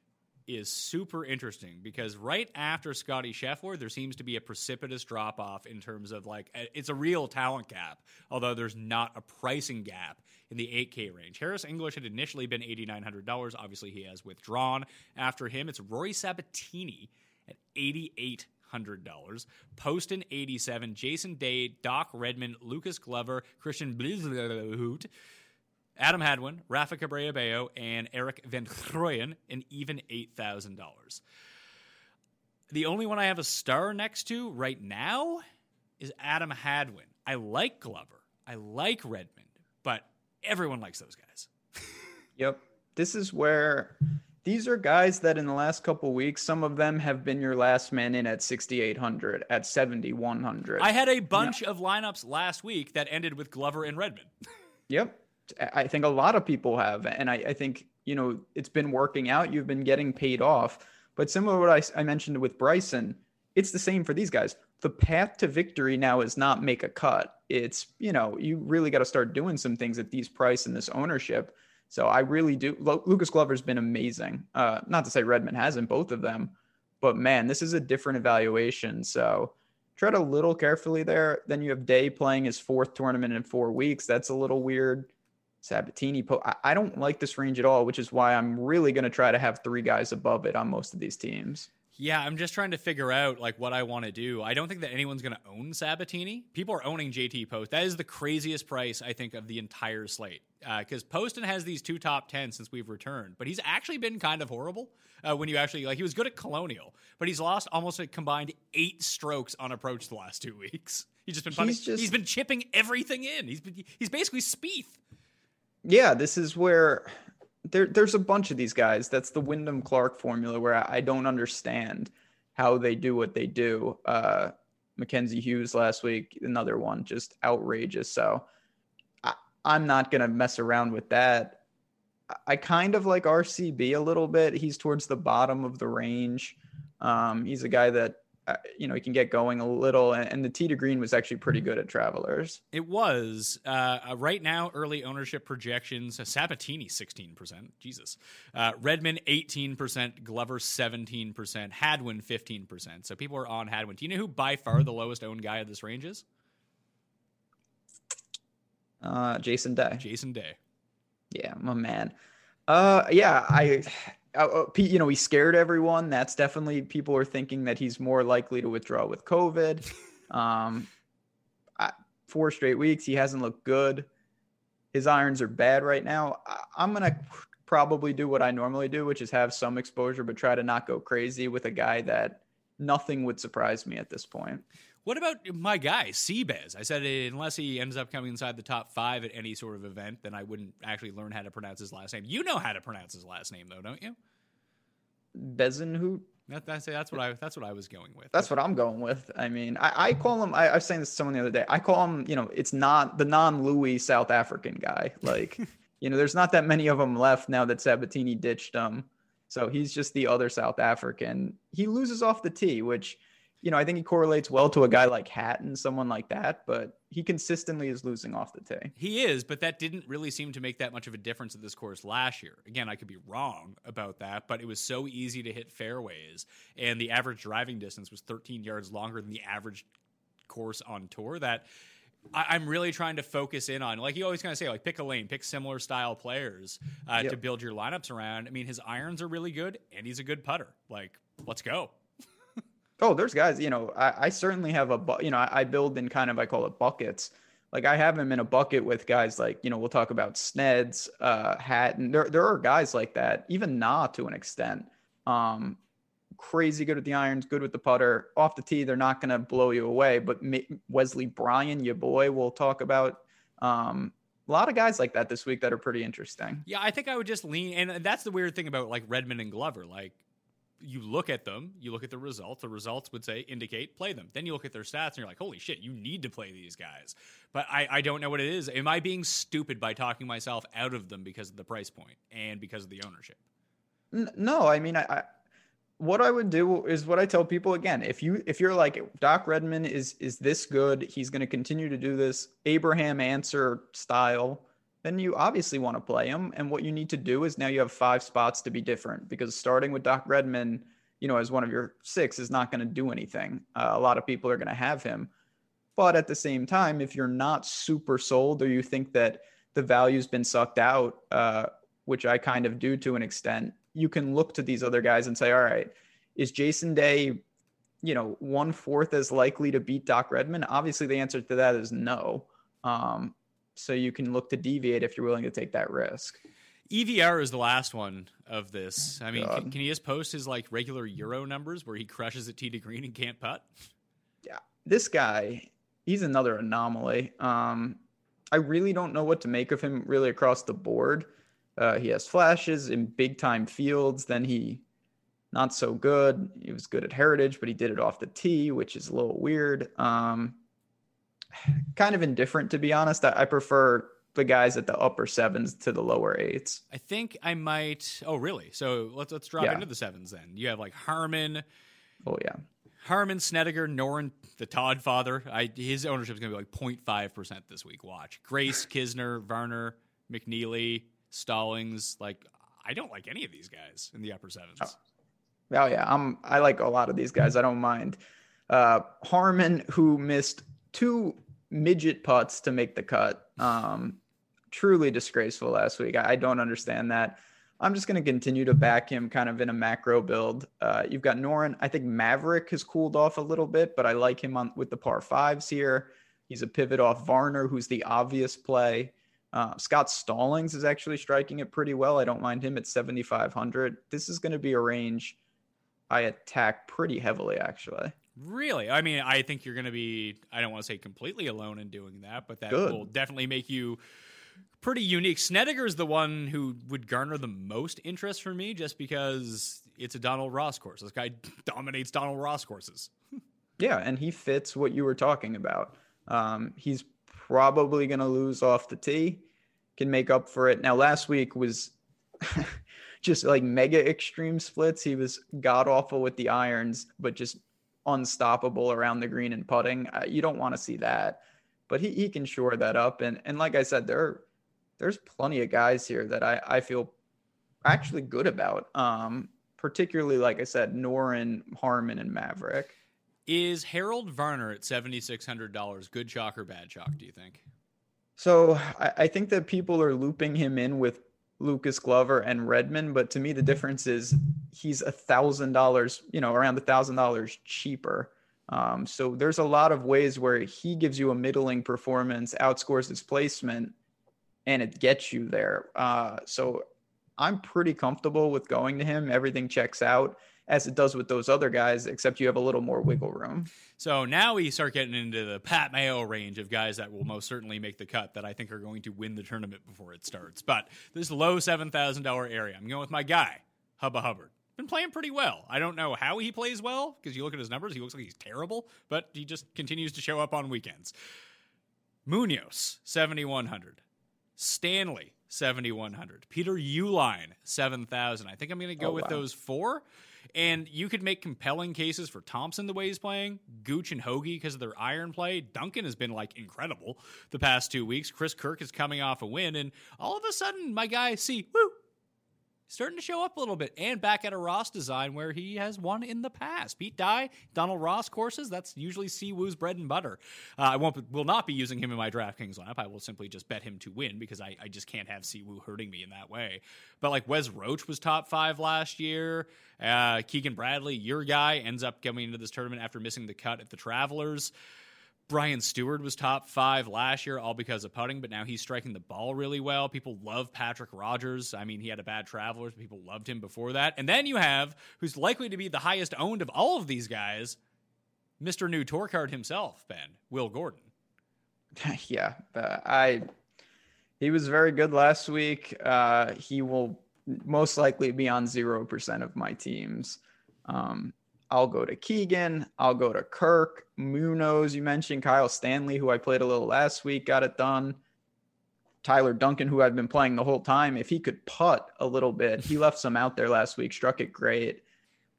is super interesting because right after Scotty Scheffler, there seems to be a precipitous drop off in terms of like it's a real talent gap, although there's not a pricing gap in the 8K range. Harris English had initially been $8,900. Obviously, he has withdrawn. After him, it's Rory Sabatini at 88 hundred dollars. Poston eighty seven, Jason Day, Doc Redman, Lucas Glover, Christiaan Bezuidenhout, Adam Hadwin, Rafa Cabrera Bello, and Erik van Rooyen, an even $8,000. The only one I have a star next to right now is Adam Hadwin. I like Glover. I like Redman, but everyone likes those guys. Yep. This is where these are guys that in the last couple weeks, some of them have been your last man in at 6,800, at 7,100. I had a bunch of lineups last week that ended with Glover and Redman. Yep. I think a lot of people have. And I, I, think, you know, it's been working out. You've been getting paid off. But similar to what I, I mentioned with Bryson, it's the same for these guys. The path to victory now is not make a cut. It's, you know, you really got to start doing some things at these price and this ownership. So I really do. Lucas Glover's been amazing. Uh, not to say Redman hasn't, both of them. But man, this is a different evaluation. So tread a little carefully there. Then you have Day playing his fourth tournament in four weeks. That's a little weird. Sabatini, I, I don't like this range at all, which is why I'm really going to try to have three guys above it on most of these teams. Yeah, I'm just trying to figure out like what I want to do. I don't think that anyone's going to own Sabatini. People are owning JT Post. That is the craziest price I think of the entire slate because uh, Poston has these two top ten since we've returned, but he's actually been kind of horrible uh, when you actually like he was good at Colonial, but he's lost almost a combined eight strokes on approach the last two [laughs] weeks. He's just been he's, just, he's been chipping everything in. He's been, he's basically Spieth. Yeah, this is where there, there's a bunch of these guys. That's the Wyndham Clark formula where I don't understand how they do what they do. Uh, Mackenzie Hughes last week, another one, just outrageous. So I, I'm not going to mess around with that. I kind of like RCB a little bit. He's towards the bottom of the range. Um, he's a guy that you know, he can get going a little. And, the tee to green was actually pretty good at Travelers. It was. Uh, uh right now, early ownership projections uh, Sabatini 16%. Jesus. Uh, Redman 18%, Glover 17%, Hadwin 15%. So people are on Hadwin. Do you know who by far the lowest owned guy of this range is? Uh, Jason Day. Jason Day. Yeah, my man. Uh, yeah, I uh, you know, he scared everyone. That's definitely people are thinking that he's more likely to withdraw with COVID. [laughs] Um, I, four straight weeks, he hasn't looked good. His irons are bad right now. I, I'm gonna probably do what I normally do, which is have some exposure, but try to not go crazy with a guy that nothing would surprise me at this point. What about my guy, Seabez? I said unless he ends up coming inside the top five at any sort of event, then I wouldn't actually learn how to pronounce his last name. You know how to pronounce his last name, though, don't you? Bezenhout. That, that's that's what I that's what I was going with. That's what I'm going with. I mean, I, I call him. I, I was saying this to someone the other day. I call him. You know, it's not the non-Louis South African guy. [laughs] Like, you know, there's not that many of them left now that Sabatini ditched him. So he's just the other South African. He loses off the tee, which you know, I think he correlates well to a guy like Hatton, someone like that, but he consistently is losing off the tee. He is, but that didn't really seem to make that much of a difference at this course last year. Again, I could be wrong about that, but it was so easy to hit fairways, and the average driving distance was 13 yards longer than the average course on tour that I, am really trying to focus in on, like you always kind of say, like pick a lane, pick similar style players uh, yep. to build your lineups around. I mean, his irons are really good, and he's a good putter. Like, let's go. Oh, there's guys, you know, I, I certainly have a, bu- you know, I, I, build in kind of, I call it buckets. Like I have him in a bucket with guys like, you know, we'll talk about Sneds, uh, Hatton. There, there are guys like that, even Na to an extent. Um, crazy good with the irons, good with the putter. Off the tee, they're not going to blow you away. But Wesley Bryan, your boy, we'll talk about. Um, a lot of guys like that this week that are pretty interesting. Yeah, I think I would just lean, and that's the weird thing about like Redman and Glover. Like you look at them, you look at the results. The results would say indicate play them. Then you look at their stats and you're like, holy shit, you need to play these guys. But I, I don't know what it is. Am I being stupid by talking myself out of them because of the price point and because of the ownership? No, I mean, I, I what I would do is what I tell people again. If you if you're like Doc Redman is is this good, he's going to continue to do this Abraham Ancer style then you obviously want to play him. And what you need to do is now you have five spots to be different because starting with Doc Redman, you know, as one of your six is not going to do anything. Uh, a lot of people are going to have him. But at the same time, if you're not super sold or you think that the value's been sucked out, uh, which I kind of do to an extent, you can look to these other guys and say, all right, is Jason Day, you know, one fourth as likely to beat Doc Redman? Obviously, the answer to that is no. Um, so you can look to deviate if you're willing to take that risk. EVR is the last one of this. I mean, can, can he just post his like regular Euro numbers where he crushes at tee to green and can't putt? yeah, this guy, he's another anomaly. Um, I really don't know what to make of him really across the board. Uh, he has flashes in big time fields, then he not so good. He was good at Heritage, but he did it off the tee, which is a little weird. Um, kind of indifferent, to be honest. I, I prefer the guys at the upper sevens to the lower eights. I think I might. Oh, really? So let's let's drop Yeah. into the sevens then. You have like Harmon, Oh yeah, Harmon, Snedeker, Noren, the Todd father. I his ownership is going to be like 0.5 percent this week. Watch Grace, [laughs] Kisner, Varner, McNeely, Stallings. Like I don't like any of these guys in the upper sevens. Oh yeah, I'm. I like a lot of these guys. I don't mind. Uh, Harmon, who missed two midget putts to make the cut, um, truly disgraceful last week. I, don't understand that. I'm just going to continue to back him kind of in a macro build. Uh, you've got Noren. I think Maverick has cooled off a little bit, but I like him on with the par fives here. He's a pivot off Varner, who's the obvious play. Uh, Scott Stallings is actually striking it pretty well. I don't mind him at 7,500. This is going to be a range I attack pretty heavily, actually. Really? I mean, I think you're going to be, I don't want to say completely alone in doing that, but that Good. will definitely make you pretty unique. Snedeker is the one who would garner the most interest for me just because it's a Donald Ross course. This guy [laughs] dominates Donald Ross courses. [laughs] Yeah, and he fits what you were talking about. Um, he's probably going to lose off the tee, can make up for it. Now, last week was [laughs] just like mega extreme splits. He was god awful with the irons, but just unstoppable around the green and putting. Uh, you don't want to see that, but he, he can shore that up. And and like I said, there there's plenty of guys here that I I feel actually good about. Um, particularly like I said, Noren, Harmon, and Maverick. Is Harold Varner at $7,600 good chalk or bad chalk, do you think? So I, I think that people are looping him in with Lucas Glover and Redman, but to me the difference is he's a thousand dollars, you know, around a thousand dollars cheaper. Um, so there's a lot of ways where he gives you a middling performance, outscores his placement, and it gets you there. Uh, so I'm pretty comfortable with going to him. Everything checks out as it does with those other guys, except you have a little more wiggle room. So now we start getting into the Pat Mayo range of guys that will most certainly make the cut that I think are going to win the tournament before it starts. But this low $7,000 area, I'm going with my guy, Hubba Hubbard. Been playing pretty well. I don't know how he plays well because you look at his numbers, he looks like he's terrible, but he just continues to show up on weekends. Munoz, 7,100. Stanley, 7,100. Peter Uihlein, 7,000. I think I'm going to go Oh, with wow. those four. And you could make compelling cases for Thompson the way he's playing, Gooch and Hoagie because of their iron play. Duncan has been like incredible the past two weeks. Chris Kirk is coming off a win, and all of a sudden, my guy Si Woo, starting to show up a little bit and back at a Ross design where he has won in the past. Pete Dye, Donald Ross courses, that's usually Siwoo's bread and butter. Uh, I won't will not be using him in my DraftKings lineup. I will simply just bet him to win because I, I just can't have Siwoo hurting me in that way. But like Wes Roach was top five last year. Uh, Keegan Bradley, your guy, ends up coming into this tournament after missing the cut at the Travelers. Brian Stuard was top five last year, all because of putting, but now he's striking the ball really well. People love Patrick Rodgers. I mean, he had a bad Travelers, but people loved him before that. And then you have, who's likely to be the highest owned of all of these guys, Mr. New Tour Card himself, Ben, Will Gordon. [laughs] yeah, uh, I he was very good last week. Uh, he will most likely be on zero percent of my teams. Um, I'll go to Keegan. I'll go to Kirk Munoz. You mentioned Kyle Stanley, who I played a little last week, got it done. Tyler Duncan, who I've been playing the whole time, if he could putt a little bit, he left some out there last week, struck it great.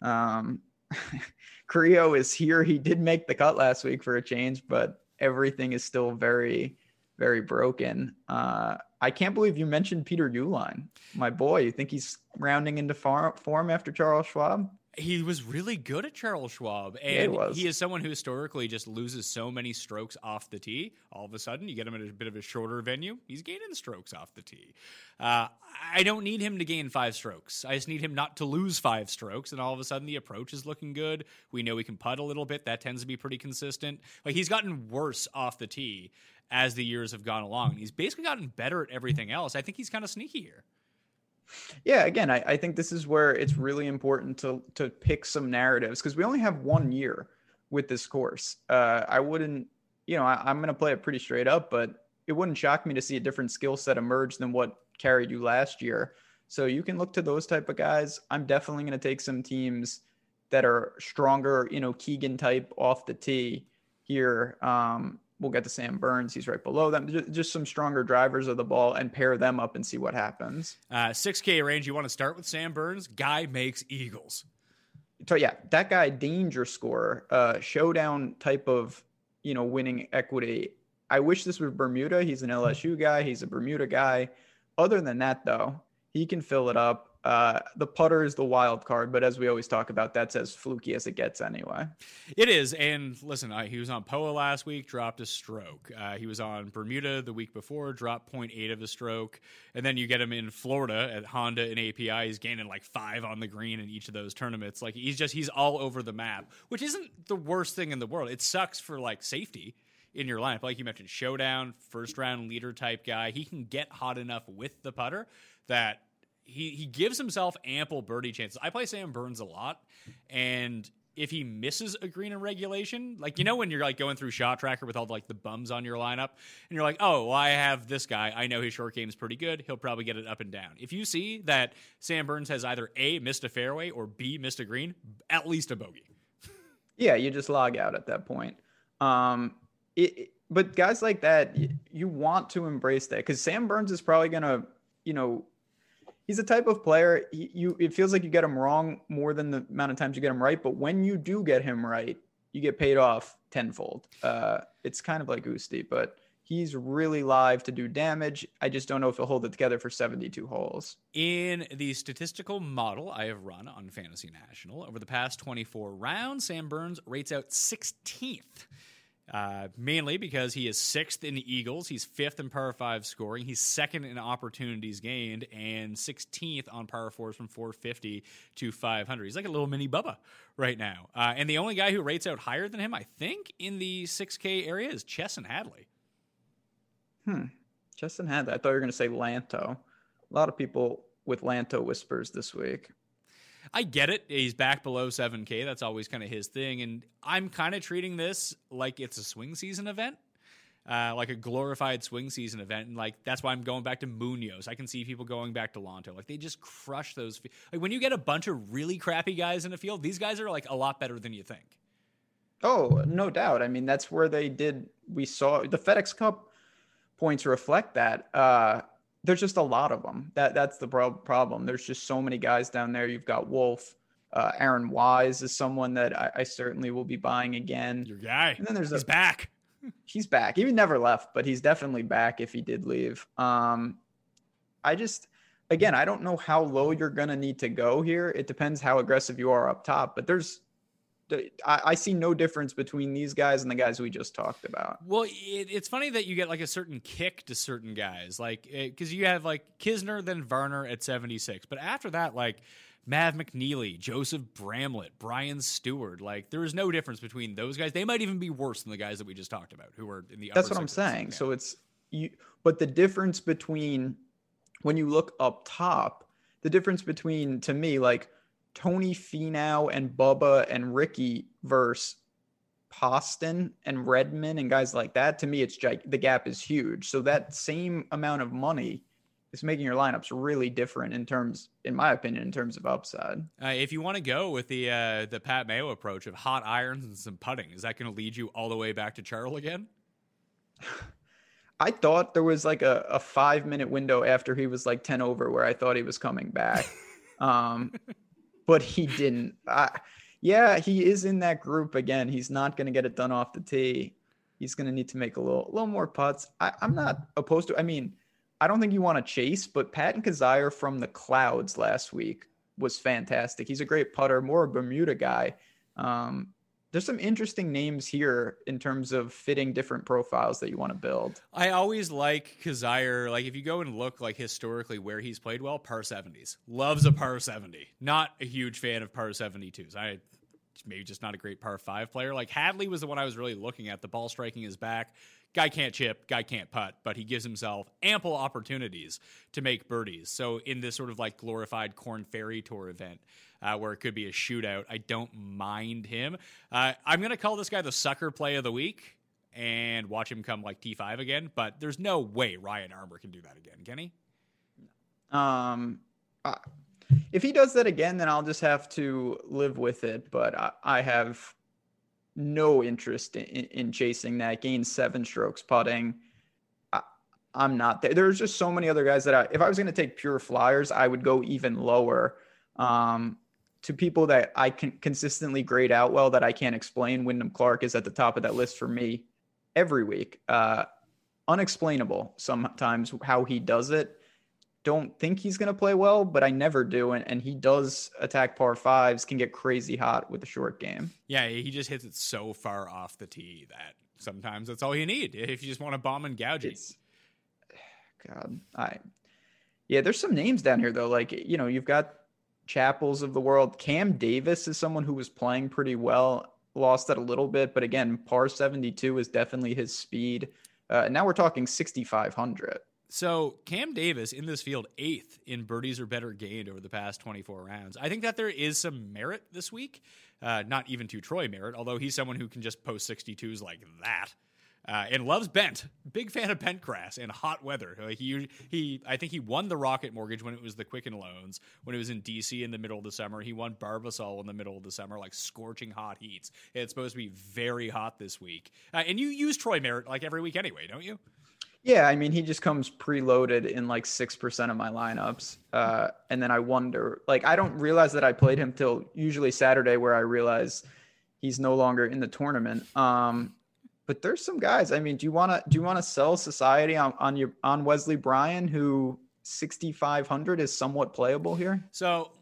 Um, [laughs] Creo is here. He did make the cut last week for a change, but everything is still very, very broken. Uh, I can't believe you mentioned Peter Uihlein, my boy. You think he's rounding into form after Charles Schwab? He was really good at Charles Schwab, he and was. he is someone who historically just loses so many strokes off the tee. All of a sudden, you get him at a bit of a shorter venue. He's gaining strokes off the tee. Uh, I don't need him to gain five strokes. I just need him not to lose five strokes, and all of a sudden, the approach is looking good. We know he can putt a little bit. That tends to be pretty consistent. Like he's gotten worse off the tee as the years have gone along. He's basically gotten better at everything else. I think he's kind of sneaky here. Yeah, again, I, I think this is where it's really important to to pick some narratives because we only have one year with this course. Uh, I wouldn't, you know, I, I'm going to play it pretty straight up, but it wouldn't shock me to see a different skill set emerge than what carried you last year. So you can look to those type of guys. I'm definitely going to take some teams that are stronger, you know, Keegan type off the tee here. Um, we'll get to Sam Burns. He's right below them. Just some stronger drivers of the ball and pair them up and see what happens. Uh, 6K range, you want to start with Sam Burns? Guy makes Eagles. So, yeah, that guy, danger scorer, uh, showdown type of, you know, winning equity. I wish this was Bermuda. He's an LSU guy, he's a Bermuda guy. Other than that, though, he can fill it up. Uh, the putter is the wild card, but as we always talk about, that's as fluky as it gets anyway. It is. And listen, uh, he was on POA last week, dropped a stroke. Uh, he was on Bermuda the week before, dropped 0.8 of a stroke. And then you get him in Florida at Honda and API. He's gaining like five on the green in each of those tournaments. Like he's just, he's all over the map, which isn't the worst thing in the world. It sucks for like safety in your lineup. Like you mentioned, showdown, first round leader type guy. He can get hot enough with the putter that he he gives himself ample birdie chances. I play Sam Burns a lot, and if he misses a green in regulation, like you know when you're like going through shot tracker with all the, like the bums on your lineup, and you're like, oh, well, I have this guy. I know his short game is pretty good. He'll probably get it up and down. If you see that Sam Burns has either a missed a fairway or b missed a green, at least a bogey. Yeah, you just log out at that point. Um, it, but guys like that, you, you want to embrace that because Sam Burns is probably gonna, you know, he's a type of player he, you it feels like you get him wrong more than the amount of times you get him right but when you do get him right you get paid off tenfold. Uh, it's kind of like Usti, but he's really live to do damage. I just don't know if he'll hold it together for 72 holes. In the statistical model i have run on fantasy national over the past 24 rounds sam burns rates out 16th uh, mainly because he is sixth in the Eagles. He's fifth in par five scoring. He's second in opportunities gained and 16th on par fours from 450 to 500. He's like a little mini Bubba right now. Uh, and the only guy who rates out higher than him, I think, in the 6K area is Chesson Hadley. Hmm. Chesson Hadley. I thought you were going to say Lanto. A lot of people with Lanto whispers this week. I get it. He's back below 7K. That's always kind of his thing. And I'm kind of treating this like it's a swing season event. Uh, like a glorified swing season event, and like that's why I'm going back to Munoz. I can see people going back to Lanto. Like they just crush those. Like when you get a bunch of really crappy guys in the field, these guys are like a lot better than you think. Oh, no doubt. I mean, that's where they did. We saw the FedEx Cup points reflect that. Uh, there's just a lot of them. That that's the pro- problem. There's just so many guys down there. You've got Wolff, Uh, Aaron Wise is someone that I, I, certainly will be buying again. Your guy. And then there's he's a, back. he's back. He never left, but he's definitely back if he did leave. Um, I just again, I don't know how low you're gonna need to go here. It depends how aggressive you are up top, but there's I, I, see no difference between these guys and the guys we just talked about. Well, it, it's funny that you get like a certain kick to certain guys, like eh, because you have like Kisner, then Varner at seventy six, but after that, like Mav McNeely, Joseph Bramlett, Brian Stuard, like there is no difference between those guys. They might even be worse than the guys that we just talked about, who are in the. That's what I'm saying. So it's you, but the difference between when you look up top, the difference between to me like Tony Finau and Bubba and Ricky versus Poston and Redman and guys like that, to me, it's the gap is huge. So that same amount of money is making your lineups really different in terms, in my opinion, in terms of upside. Uh, if you want to go with the uh, the Pat Mayo approach of hot irons and some putting, is that going to lead you all the way back to Charles again? I thought there was like a, a five minute window after he was like 10 over where I thought he was coming back. [laughs] um, but he didn't. yeah, he is in that group again. He's not going to get it done off the tee. He's going to need to make a little, little more putts. I, am not opposed to. I mean, I don't think you want to chase, but Patton Kizzire from the clouds last week was fantastic. He's a great putter, more a Bermuda guy. Um, there's some interesting names here in terms of fitting different profiles that you want to build. I always like Kizzire. Like if you go and look like historically where he's played well, par 70s. Loves a par 70. Not a huge fan of par 72s. I maybe just not a great par five player. Like Hadley was the one I was really looking at. The ball striking is back. Guy can't chip, guy can't putt, but he gives himself ample opportunities to make birdies. So in this sort of like glorified Korn Ferry Tour event, uh, where it could be a shootout, I don't mind him. Uh, I'm gonna call this guy the sucker play of the week and watch him come like T5 again, but there's no way Ryan Armour can do that again, can he? Um, uh, if he does that again, then I'll just have to live with it. But I, I have no interest in, in, chasing that. Gain seven strokes putting. I, am not there. There's just so many other guys that I, if I was going to take pure flyers, I would go even lower. Um, to people that I can consistently grade out well that I can't explain, Wyndham Clark is at the top of that list for me every week. Uh, unexplainable sometimes how he does it don't think he's going to play well, but I never do. And, and he does attack par fives, can get crazy hot with a short game. Yeah, he just hits it so far off the tee that sometimes that's all you need if you just want to bomb and gouge it. [sighs] God, I, yeah, there's some names down here though. Like, you know, you've got Chappells of the world. Cam Davis is someone who was playing pretty well, lost that a little bit, but again, par 72 is definitely his speed. Uh, and now we're talking 6,500. So Cam Davis in this field, eighth in birdies or better gained over the past 24 rounds. I think that there is some merit this week. Uh, not even to Troy Merritt, although he's someone who can just post 62s like that. Uh, and loves bent. Big fan of bent grass and hot weather. Like he, he, I think he won the Rocket Mortgage when it was the Quicken Loans. When it was in DC in the middle of the summer, he won Barbasol in the middle of the summer, like scorching hot heats. It's supposed to be very hot this week. Uh, and you use Troy Merritt like every week anyway, don't you? Yeah, I mean, he just comes preloaded in like six percent of my lineups, uh, and then I wonder, like, I don't realize that I played him till usually Saturday, where I realize he's no longer in the tournament. Um, but there's some guys. I mean, do you want to do you want to sell Society on on your on Wesley Bryan, who 6500 is somewhat playable here? So,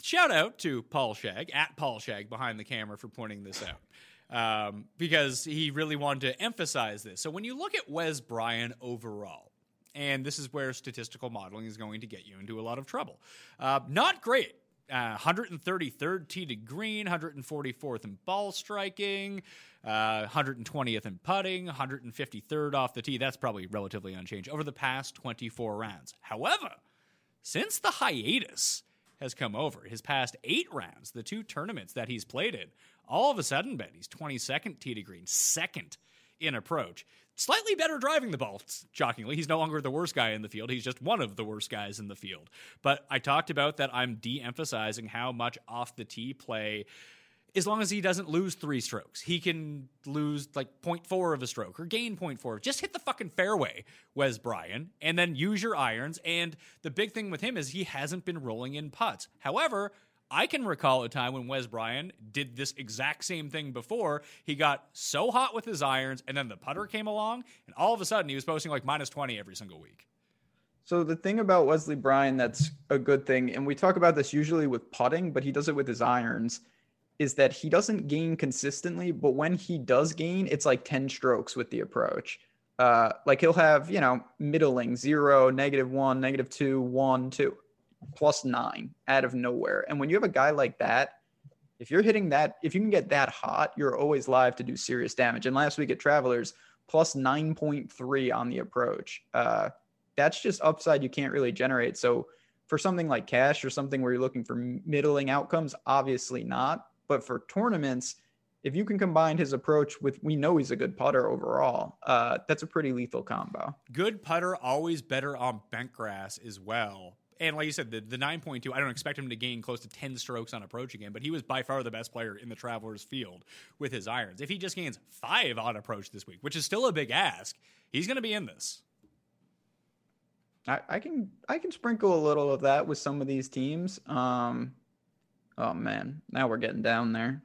shout out to Paul Shag at Paul Shag behind the camera for pointing this out um, because he really wanted to emphasize this. So when you look at Wes Bryan overall, and this is where statistical modeling is going to get you into a lot of trouble. Uh, not great. Uh, 133rd tee to green, 144th in ball striking, uh, 120th in putting, 153rd off the tee. That's probably relatively unchanged over the past 24 rounds. However, since the hiatus has come over, his past eight rounds, the two tournaments that he's played in, all of a sudden, Ben, he's 22nd tee to green, second in approach. Slightly better driving the ball, shockingly. He's no longer the worst guy in the field. He's just one of the worst guys in the field. But I talked about that I'm de emphasizing how much off the tee play as long as he doesn't lose three strokes. He can lose like 0.4 of a stroke or gain 0.4. Just hit the fucking fairway, Wes Bryan, and then use your irons. And the big thing with him is he hasn't been rolling in putts. However, I can recall a time when Wes Bryan did this exact same thing before. He got so hot with his irons, and then the putter came along, and all of a sudden he was posting like minus 20 every single week. So the thing about Wesley Bryan that's a good thing, and we talk about this usually with putting, but he does it with his irons, is that he doesn't gain consistently, but when he does gain, it's like 10 strokes with the approach. Uh, like he'll have, you know, middling zero, negative one, negative two, one, two plus nine out of nowhere. And when you have a guy like that, if you're hitting that, if you can get that hot, you're always live to do serious damage. And last week at Travelers, plus 9.3 on the approach. Uh, that's just upside you can't really generate. So for something like cash or something where you're looking for middling outcomes, obviously not. But for tournaments, if you can combine his approach with, we know he's a good putter overall. Uh, that's a pretty lethal combo. Good putter, always better on bent grass as well and like you said, the, the 9.2, I don't expect him to gain close to 10 strokes on approach again, but he was by far the best player in the Travelers field with his irons. If he just gains five on approach this week, which is still a big ask, he's going to be in this. I, I, can I can sprinkle a little of that with some of these teams. Um, oh man, now we're getting down there.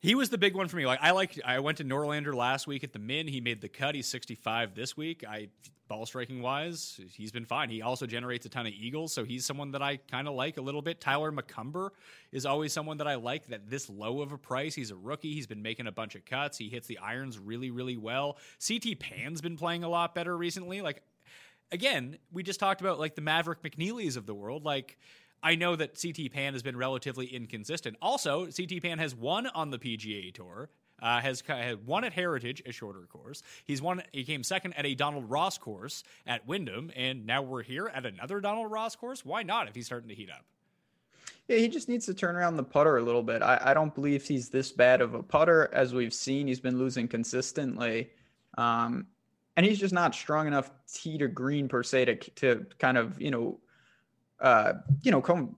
He was the big one for me. Like I like I went to Norlander last week at the Min. He made the cut. He's 65 this week. I ball striking wise, he's been fine. He also generates a ton of eagles, so he's someone that I kind of like a little bit. Tyler McCumber is always someone that I like that this low of a price. He's a rookie. He's been making a bunch of cuts. He hits the irons really, really well. CT Pan's been playing a lot better recently. Like again, we just talked about like the Maverick McNeelys of the world. Like I know that CT Pan has been relatively inconsistent. Also, CT Pan has won on the PGA Tour. Uh, has had won at Heritage, a shorter course. He's won. He came second at a Donald Ross course at Wyndham, and now we're here at another Donald Ross course. Why not? If he's starting to heat up. Yeah, he just needs to turn around the putter a little bit. I, I don't believe he's this bad of a putter as we've seen. He's been losing consistently. Um, and he's just not strong enough tee to green per se to, to kind of, you know, uh, you know, come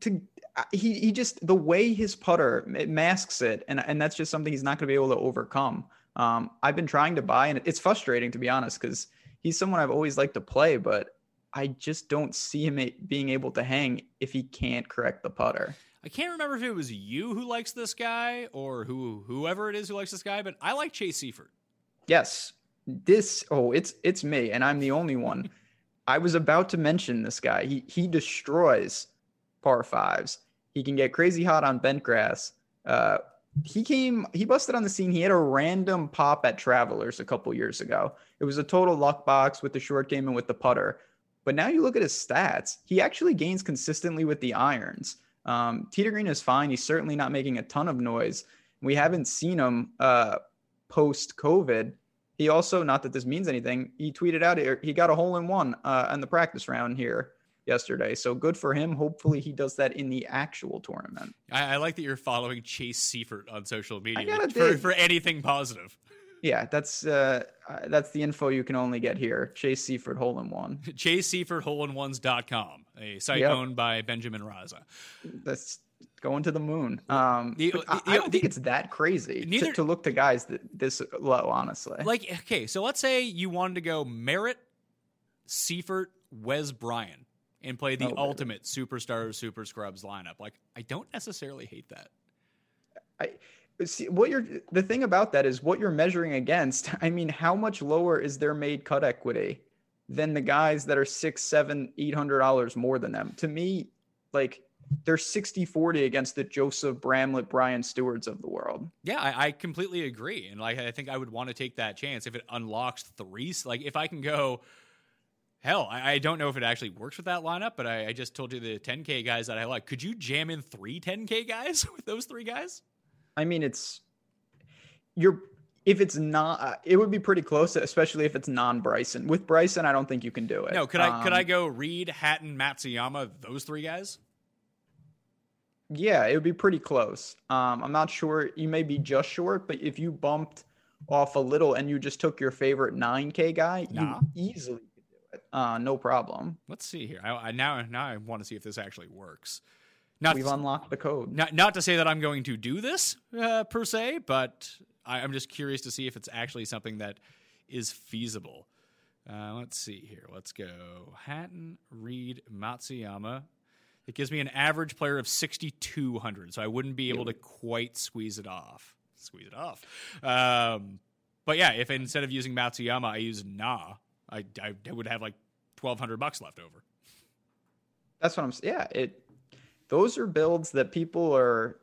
to uh, he he just the way his putter it masks it, and and that's just something he's not going to be able to overcome. Um, I've been trying to buy, and it's frustrating to be honest, because he's someone I've always liked to play, but I just don't see him being able to hang if he can't correct the putter. I can't remember if it was you who likes this guy or who whoever it is who likes this guy, but I like Chase Seiffert. Yes, this oh it's it's me, and I'm the only one. [laughs] I was about to mention this guy. He he destroys par fives. He can get crazy hot on bent grass. Uh, he came he busted on the scene. He had a random pop at Travelers a couple years ago. It was a total luck box with the short game and with the putter. But now you look at his stats, he actually gains consistently with the irons. Um, tee to green is fine. He's certainly not making a ton of noise. We haven't seen him uh, post COVID. He also, not that this means anything, he tweeted out he got a hole in one uh, in the practice round here yesterday. So good for him. Hopefully he does that in the actual tournament. I, I like that you're following Chase Seiffert on social media for, for anything positive. Yeah, that's uh, uh, that's the info you can only get here. Chase Seiffert hole in one. [laughs] Chase Seiffert hole in ones.com, a site yep. owned by Benjamin Raza. That's going to the moon. Um, the, the, I, I, don't the, think it's that crazy neither, to, to, look to guys that this low, honestly. Like, okay, so let's say you wanted to go Merritt, Seiffert, Wes Bryan, and play the oh, ultimate baby. superstar super scrubs lineup. Like, I don't necessarily hate that. I see what you're the thing about that is what you're measuring against. [laughs] I mean, how much lower is their made cut equity than the guys that are six, seven, eight hundred dollars more than them? To me, like they're 60 40 against the Joseph Bramlett, Brian Stuards of the world. Yeah, I, I, completely agree. And like, I think I would want to take that chance if it unlocks three. Like, if I can go, hell, I, I don't know if it actually works with that lineup, but I, I, just told you the 10K guys that I like. Could you jam in three 10K guys [laughs] with those three guys? I mean, it's you're if it's not, uh, it would be pretty close, especially if it's non Bryson. With Bryson, I don't think you can do it. No, could I um, could I um, go Reed, Hatton, Matsuyama, those three guys? Yeah, it would be pretty close. Um, I'm not sure. You may be just short, but if you bumped off a little and you just took your favorite 9K guy, nah. you easily could do it. Uh, no problem. Let's see here. I, I now now I want to see if this actually works. Not We've to, unlocked the code. Not, not to say that I'm going to do this uh, per se, but I, am just curious to see if it's actually something that is feasible. Uh, let's see here. Let's go. Hatton, Reed, Matsuyama. It gives me an average player of 6,200, so I wouldn't be able to quite squeeze it off. Squeeze it off. Um, but yeah, if instead of using Matsuyama, I use Na, I, I would have like 1,200 bucks left over. That's what I'm. Saying. Yeah, it those are builds that people are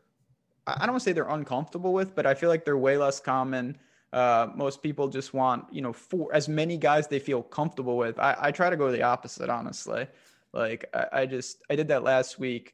I don't want to say they're uncomfortable with, but I feel like they're way less common. Uh, most people just want, you know, for as many guys they feel comfortable with. I, I try to go the opposite, honestly. Like I, I just I did that last week.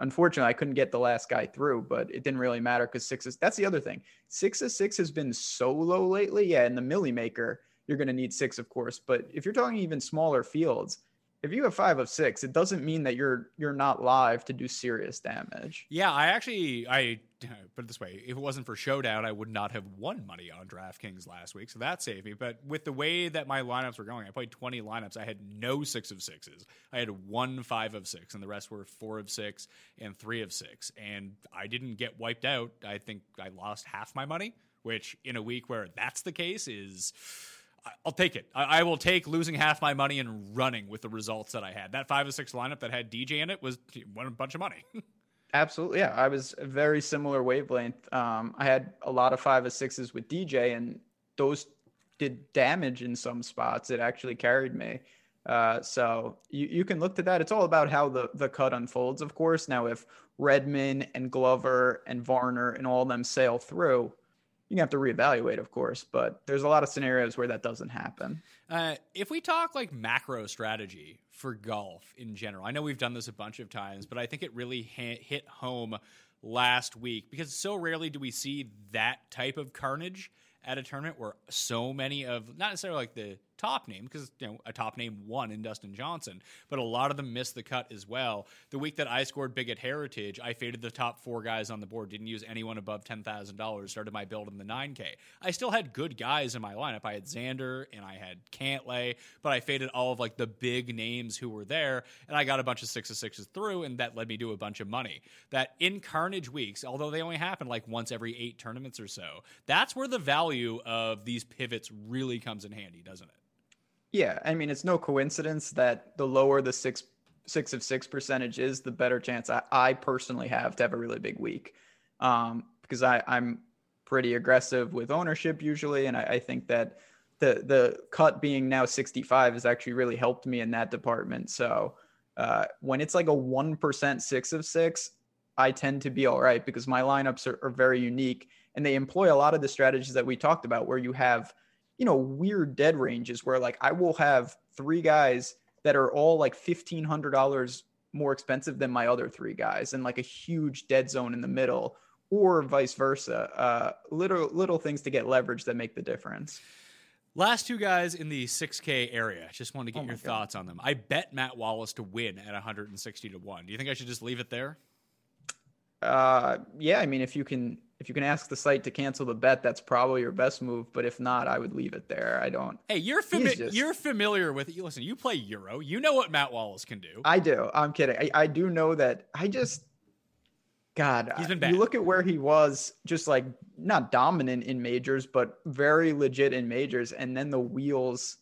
Unfortunately, I couldn't get the last guy through, but it didn't really matter because six is that's the other thing. Six of six has been so low lately. Yeah, in the milli maker, you're gonna need six, of course. But if you're talking even smaller fields, if you have five of six, it doesn't mean that you're you're not live to do serious damage. Yeah, I actually I [laughs] put it this way: if it wasn't for Showdown, I would not have won money on DraftKings last week, so that saved me. But with the way that my lineups were going, I played twenty lineups. I had no six of sixes. I had one five of six, and the rest were four of six and three of six. And I didn't get wiped out. I think I lost half my money, which in a week where that's the case is I'll take it. I, I, will take losing half my money and running with the results that I had. That five or six lineup that had DJ in it was won a bunch of money. [laughs] Absolutely, yeah. I was a very similar wavelength. Um, I had a lot of five or sixes with DJ, and those did damage in some spots. It actually carried me. Uh, so you, you can look to that. It's all about how the, the cut unfolds, of course. Now, if Redman and Glover and Varner and all them sail through, you have to reevaluate, of course, but there's a lot of scenarios where that doesn't happen. Uh, if we talk like macro strategy for golf in general, I know we've done this a bunch of times, but I think it really hit home last week because so rarely do we see that type of carnage at a tournament where so many of not necessarily like the top name because you know a top name won in Dustin Johnson, but a lot of them missed the cut as well. The week that I scored big at Heritage, I faded the top four guys on the board, didn't use anyone above ten thousand dollars. Started my build in the nine K. I still had good guys in my lineup. I had Xander and I had Cantlay, but I faded all of like the big names who were there, and I got a bunch of sixes sixes through, and that led me to a bunch of money. That in Carnage weeks, although they only happen like once every eight tournaments or so, that's where the value of these pivots really comes in handy, doesn't it? Yeah, I mean, it's no coincidence that the lower the six six of six percentage is, the better chance I, I personally have to have a really big week. Um, because I, I'm pretty aggressive with ownership usually, and I, I think that the the cut being now 65 has actually really helped me in that department. So uh, when it's like a one percent six of six, I tend to be all right because my lineups are, are very unique and they employ a lot of the strategies that we talked about, where you have you know, weird dead ranges where like I will have three guys that are all like fifteen hundred dollars more expensive than my other three guys, and like a huge dead zone in the middle, or vice versa. Uh, little little things to get leverage that make the difference. Last two guys in the 6K area. Just wanted to get Oh your God. thoughts on them. I bet Matt Wallace to win at 160 to 1. Do you think I should just leave it there? Uh, yeah, I mean, if you can if you can ask the site to cancel the bet, that's probably your best move. But if not, I would leave it there. I don't. Hey, you're fami- just- you're familiar with you listen, you play Euro. You know what Matt Wallace can do. I do. I'm kidding. I, I do know that. I just, God, He's been bad. You look at where he was, just like not dominant in majors, but very legit in majors, and then the wheels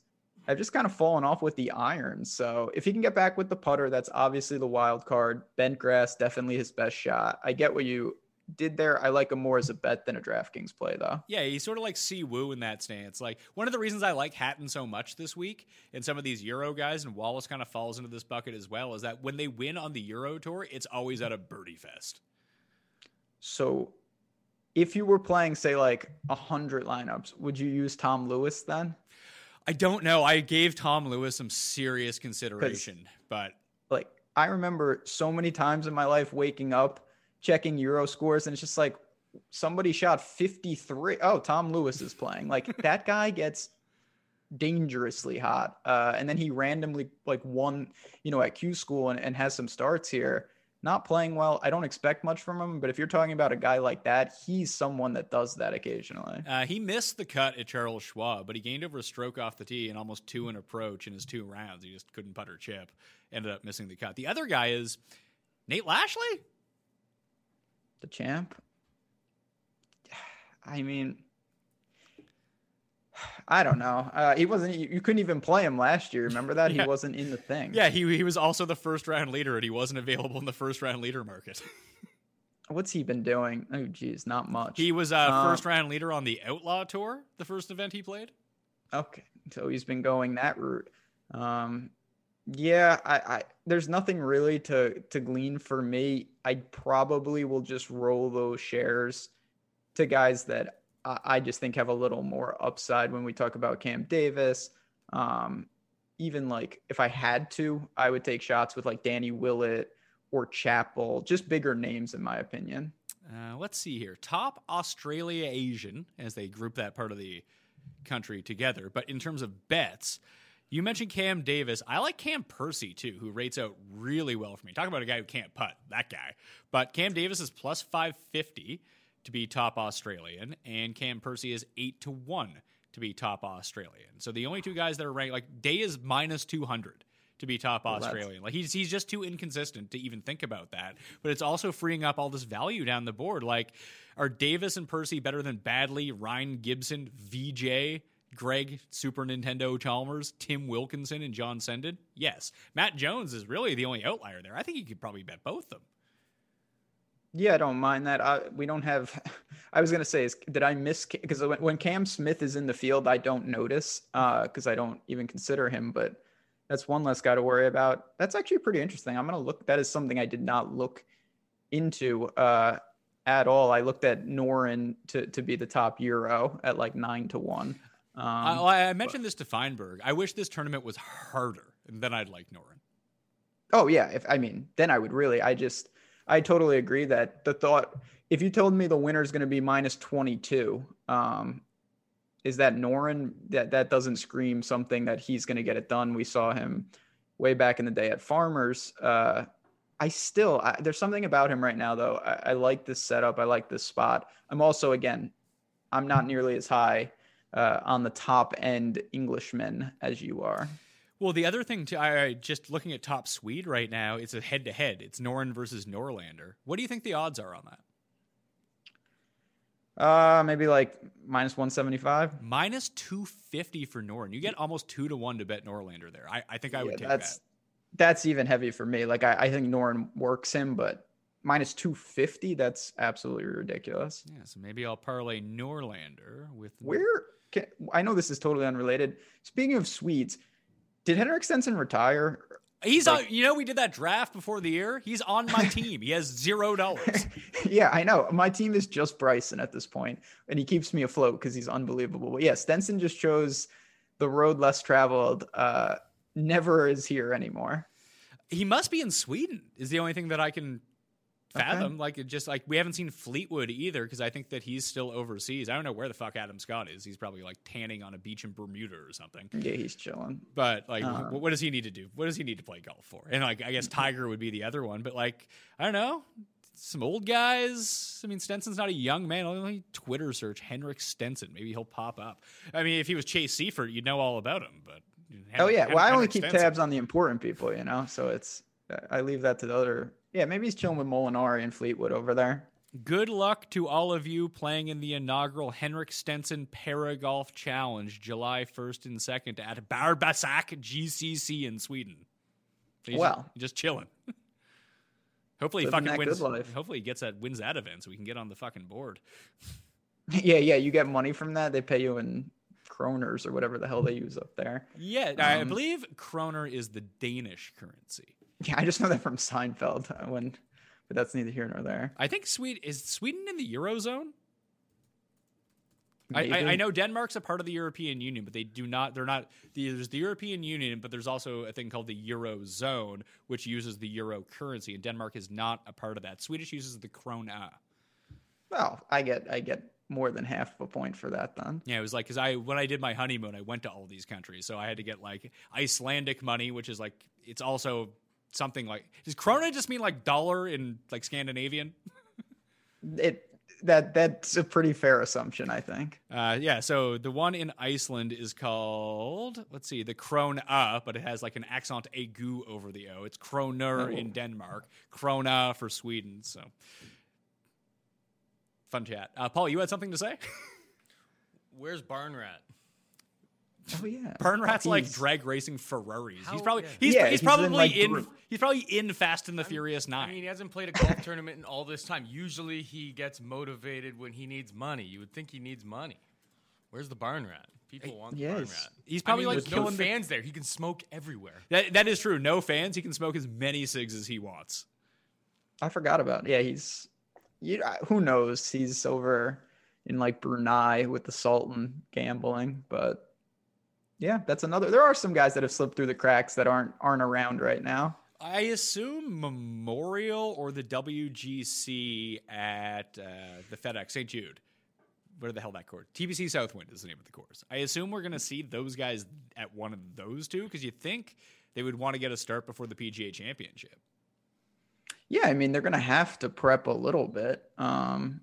have just kind of fallen off with the iron. So if he can get back with the putter, that's obviously the wild card. Bent grass, definitely his best shot. I get what you did there. I like him more as a bet than a DraftKings play, though. Yeah, he's sort of like Si Woo in that stance. Like one of the reasons I like Hatton so much this week, and some of these Euro guys, and Wallace kind of falls into this bucket as well, is that when they win on the Euro tour, it's always at a birdie fest. So if you were playing, say, like a hundred lineups, would you use Tom Lewis then? I don't know. I gave Tom Lewis some serious consideration, but like I remember so many times in my life waking up, checking Euro scores, and it's just like somebody shot 53. Oh, Tom Lewis is playing. Like [laughs] that guy gets dangerously hot. Uh, and then he randomly like won, you know, at Q school and, and has some starts here. Not playing well. I don't expect much from him, but if you're talking about a guy like that, he's someone that does that occasionally. Uh, he missed the cut at Charles Schwab, but he gained over a stroke off the tee and almost two in approach in his two rounds. He just couldn't putter chip. Ended up missing the cut. The other guy is Nate Lashley. The champ. [sighs] I mean, [sighs] I don't know. Uh, he wasn't. You, couldn't even play him last year. Remember that [laughs] Yeah. he wasn't in the thing. Yeah, he he was also the first round leader, and he wasn't available in the first round leader market. [laughs] What's he been doing? Oh, geez, not much. he was uh, Um, first round leader on the Outlaw Tour, the first event he played. Okay, so he's been going that route. Um, yeah, I, I there's nothing really to to glean for me. I probably will just roll those shares to guys that I, I just think have a little more upside when we talk about Cam Davis. Um, even like if I had to, I would take shots with like Danny Willett or Chappell, just bigger names in my opinion. Uh, let's see here. Top Australia Asian, as they group that part of the country together. But in terms of bets, you mentioned Cam Davis. I like Cam Percy too, who rates out really well for me. Talk about a guy who can't putt, that guy. But Cam Davis is plus 550 to be top Australian, and Cam Percy is 8 to 1 to be top Australian. So the only two guys that are ranked, like Day is minus 200 to be top Australian. Like he's he's just too inconsistent to even think about that. But it's also freeing up all this value down the board. Like, are Davis and Percy better than Baddeley, Rhein Gibson, VJ, Greg, Super Nintendo Chalmers, Tim Wilkinson, and John Senden? Yes. Matt Jones is really the only outlier there. I think you could probably bet both of them. Yeah, I don't mind that. I, we don't have. [laughs] I was gonna say, is did I miss? Because when, when Cam Smith is in the field, I don't notice because I don't even consider him. But that's one less guy to worry about. That's actually pretty interesting. I'm gonna look. That is something I did not look into uh, at all. I looked at Noren to to be the top Euro at like nine to one. Um, I, I mentioned this to Feinberg. I wish this tournament was harder, and then I'd like Noren. Oh yeah, if I mean, then I would really. I just, I totally agree that the thought. If you told me the winner is going to be minus twenty two, um, is that Noren? That that doesn't scream something that he's going to get it done. We saw him way back in the day at Farmers. Uh, I still, I, there's something about him right now though. I, I like this setup. I like this spot. I'm also again, I'm not nearly as high uh, on the top end Englishman as you are. Well, the other thing, too, I just looking at top Swede right now, it's a head to head. It's Noren versus Norlander. What do you think the odds are on that? Uh, maybe like minus 175. Minus 250 for Noren. You get almost two to one to bet Norlander there. I, I think I would take that's that. that's even heavy for me. Like I, I think Noren works him, but minus 250, that's absolutely ridiculous. Yeah, so maybe I'll parlay Norlander with Where can, I know this is totally unrelated. Speaking of Swedes, did Henrik Stenson retire? He's on. You know, we did that draft before the year. He's on my [laughs] team. He has zero dollars. [laughs] yeah, I know. My team is just Bryson at this point, and he keeps me afloat because he's unbelievable. But yeah, Stenson just chose the road less traveled. Uh, never is here anymore. He must be in Sweden. Is the only thing that I can fathom. Like it just like we haven't seen Fleetwood either because I think that he's still overseas. I don't know where the fuck Adam Scott is. He's probably like tanning on a beach in Bermuda or something. Yeah, he's chilling. But like, uh, what, what does he need to do? What does he need to play golf for? And like, I guess [laughs] Tiger would be the other one. But like, I don't know. Some old guys. I mean, Stenson's not a young man. Only Twitter search Henrik Stenson. Maybe he'll pop up. I mean, if he was Chase Seiffert, you'd know all about him. But Henrik, oh yeah, well, I only keep Stenson. tabs on the important people, you know. So it's I leave that to the other yeah, maybe he's chilling with Molinari and Fleetwood over there. Good luck to all of you playing in the inaugural Henrik Stenson Para Golf Challenge, July 1st and 2nd at Barbassac GCC in Sweden. He's well, just, just chilling. [laughs] hopefully, he fucking wins. Hopefully, he gets that wins that event so we can get on the fucking board. [laughs] yeah, yeah, you get money from that. They pay you in kroners or whatever the hell they use up there. Yeah, um, I believe kroner is the Danish currency. Yeah, I just know that from Seinfeld. Uh, when, but that's neither here nor there. I think Sweden is Sweden in the eurozone. I, I, I, know Denmark's a part of the European Union, but they do not. They're not. There's the European Union, but there's also a thing called the eurozone, which uses the euro currency, and Denmark is not a part of that. Swedish uses the krona. Well, I get I get more than half of a point for that then. Yeah, it was like because I when I did my honeymoon, I went to all these countries, so I had to get like Icelandic money, which is like it's also something like does krona just mean like dollar in like Scandinavian? [laughs] it that that's a pretty fair assumption, I think. Uh, yeah. So the one in Iceland is called let's see, the krona, but it has like an accent aigu over the o. It's kroner oh. in Denmark, krona for Sweden. So fun chat. Uh, Paul, you had something to say? [laughs] Where's Barnrat? Oh yeah, Bernrat's oh, like drag racing Ferraris. How, he's probably yeah. he's, yeah, he's, he's, probably in, like, in he's probably in Fast and the I Furious Nine. I mean, he hasn't played a golf tournament in all this time. Usually, he gets motivated when he needs money. You would think he needs money. Where's the barn rat? People want the barn rat. He's probably I mean, like no fans the... there. He can smoke everywhere. That that is true. No fans. He can smoke as many cigs as he wants. I forgot about. It. Yeah, he's. You, who knows? He's over in like Brunei with the Sultan gambling, but yeah, that's another. There are some guys that have slipped through the cracks that aren't aren't around right now. I assume Memorial or the WGC at uh, the FedEx St. Jude. Where the hell that course? TPC Southwind is the name of the course. I assume we're going to see those guys at one of those two because you think they would want to get a start before the PGA Championship. Yeah, I mean they're going to have to prep a little bit. Um,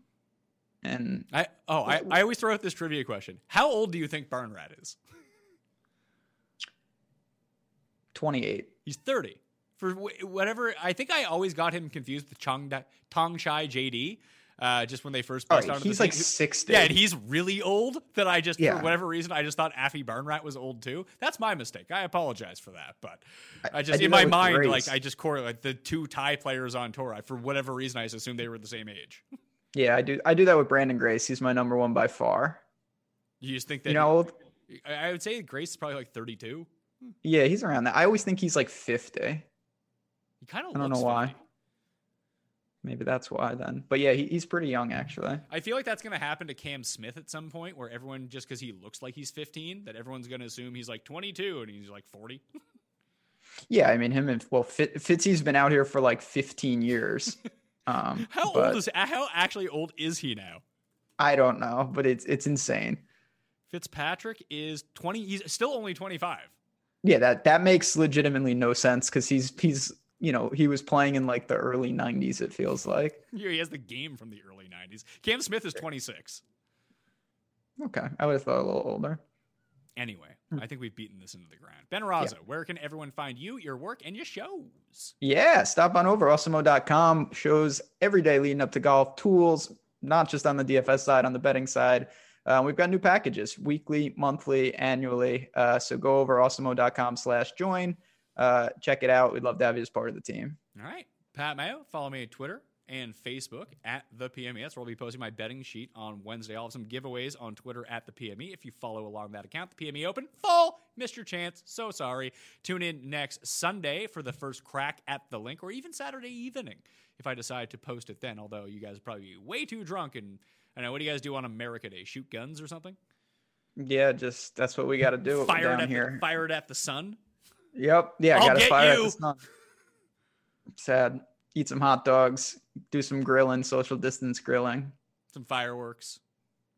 and I oh I, I always throw out this trivia question: How old do you think Barnrat is? 28. He's 30. For whatever, I think I always got him confused with Chong Tong Shai JD. Uh, just when they first burst right, he's like sixty. Yeah, and he's really old. That I just, yeah. for whatever reason, I just thought Aphibarnrat was old too. That's my mistake. I apologize for that. But I, I just, I in my mind, Grace. like I just correlate like, the two Thai players on tour. I, for whatever reason, I just assumed they were the same age. Yeah, I do. I do that with Branden Grace. He's my number one by far. You just think that? You know, I would say Grace is probably like thirty-two. Yeah, he's around that. I always think he's like 50. He kind of I don't know why. maybe that's why then. But yeah, he, he's pretty young actually. I feel like that's going to happen to Cam Smith at some point, where everyone just because he looks like he's 15, that everyone's going to assume he's like 22 and he's like 40. [laughs] Yeah, I mean him and well, Fit, Fitzy's been out here for like 15 years. [laughs] Um, How old is how actually old is he now? I don't know, but it's it's insane. Fitzpatrick is 20. He's still only 25. Yeah, that that makes legitimately no sense because he's he's you know he was playing in like the early 90s. It feels like. Yeah, He has the game from the early 90s. Cam Smith is 26. Okay, I would have thought a little older. Anyway, hmm. I think we've beaten this into the ground. Ben Raza, where can everyone find you, your work, and your shows? Yeah, stop on over awesemo.com. Shows every day leading up to golf tools, not just on the DFS side, on the betting side. Uh, we've got new packages weekly, monthly, annually. Uh, so go over awesemo.com slash join. Uh, check it out. We'd love to have you as part of the team. All right. Pat Mayo, follow me on Twitter and Facebook at the PME. That's where I'll be posting my betting sheet on Wednesday. I'll have some giveaways on Twitter at the PME. If you follow along that account, the PME Open, fall, missed your chance. So sorry. Tune in next Sunday for the first crack at the link, or even Saturday evening if I decide to post it then. Although you guys would probably way too drunk. And I know what do you guys do on America Day? Shoot guns or something? Yeah, just that's what we got to do [laughs] Fire it down at here. the, fire it at the sun. Yep. Yeah, I'll got to get fire you. at the sun. Sad. Eat some hot dogs. Do some grilling, social distance grilling, Some fireworks.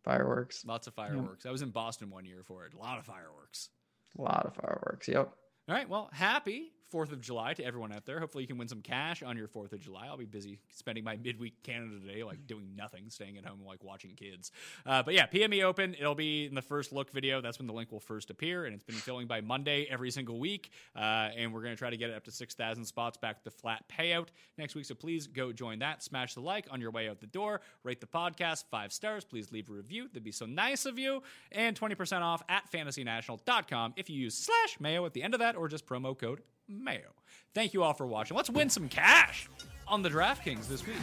fireworks. Lots of fireworks. I was in Boston one year for it. A lot of fireworks. A lot of fireworks. Yep. All right. Well, happy 4th of July to everyone out there. Hopefully, you can win some cash on your 4th of July. I'll be busy spending my [laughs] midweek Canada day, like doing nothing, staying at home, like watching kids. Uh, but yeah, PME Open. It'll be in the first look video. That's when the link will first appear. And it's been filling by Monday every single week. Uh, and we're going to try to get it up to 6,000 spots back to flat payout next week. So please go join that. Smash the like on your way out the door. Rate the podcast five stars. Please leave a review. That'd be so nice of you. And 20% off at fantasynational.com if you use slash mayo at the end of that or just promo code mayo. Thank you all for watching. Let's win some cash on the DraftKings this week.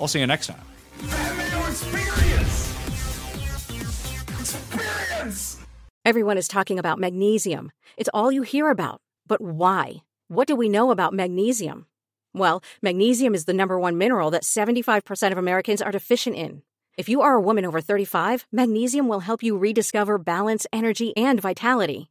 I'll see you next time. Experience! Everyone is talking about magnesium. It's all you hear about. But why? What do we know about magnesium? Well, magnesium is the number one mineral that 75% of Americans are deficient in. If you are a woman over 35, magnesium will help you rediscover balance, energy, and vitality.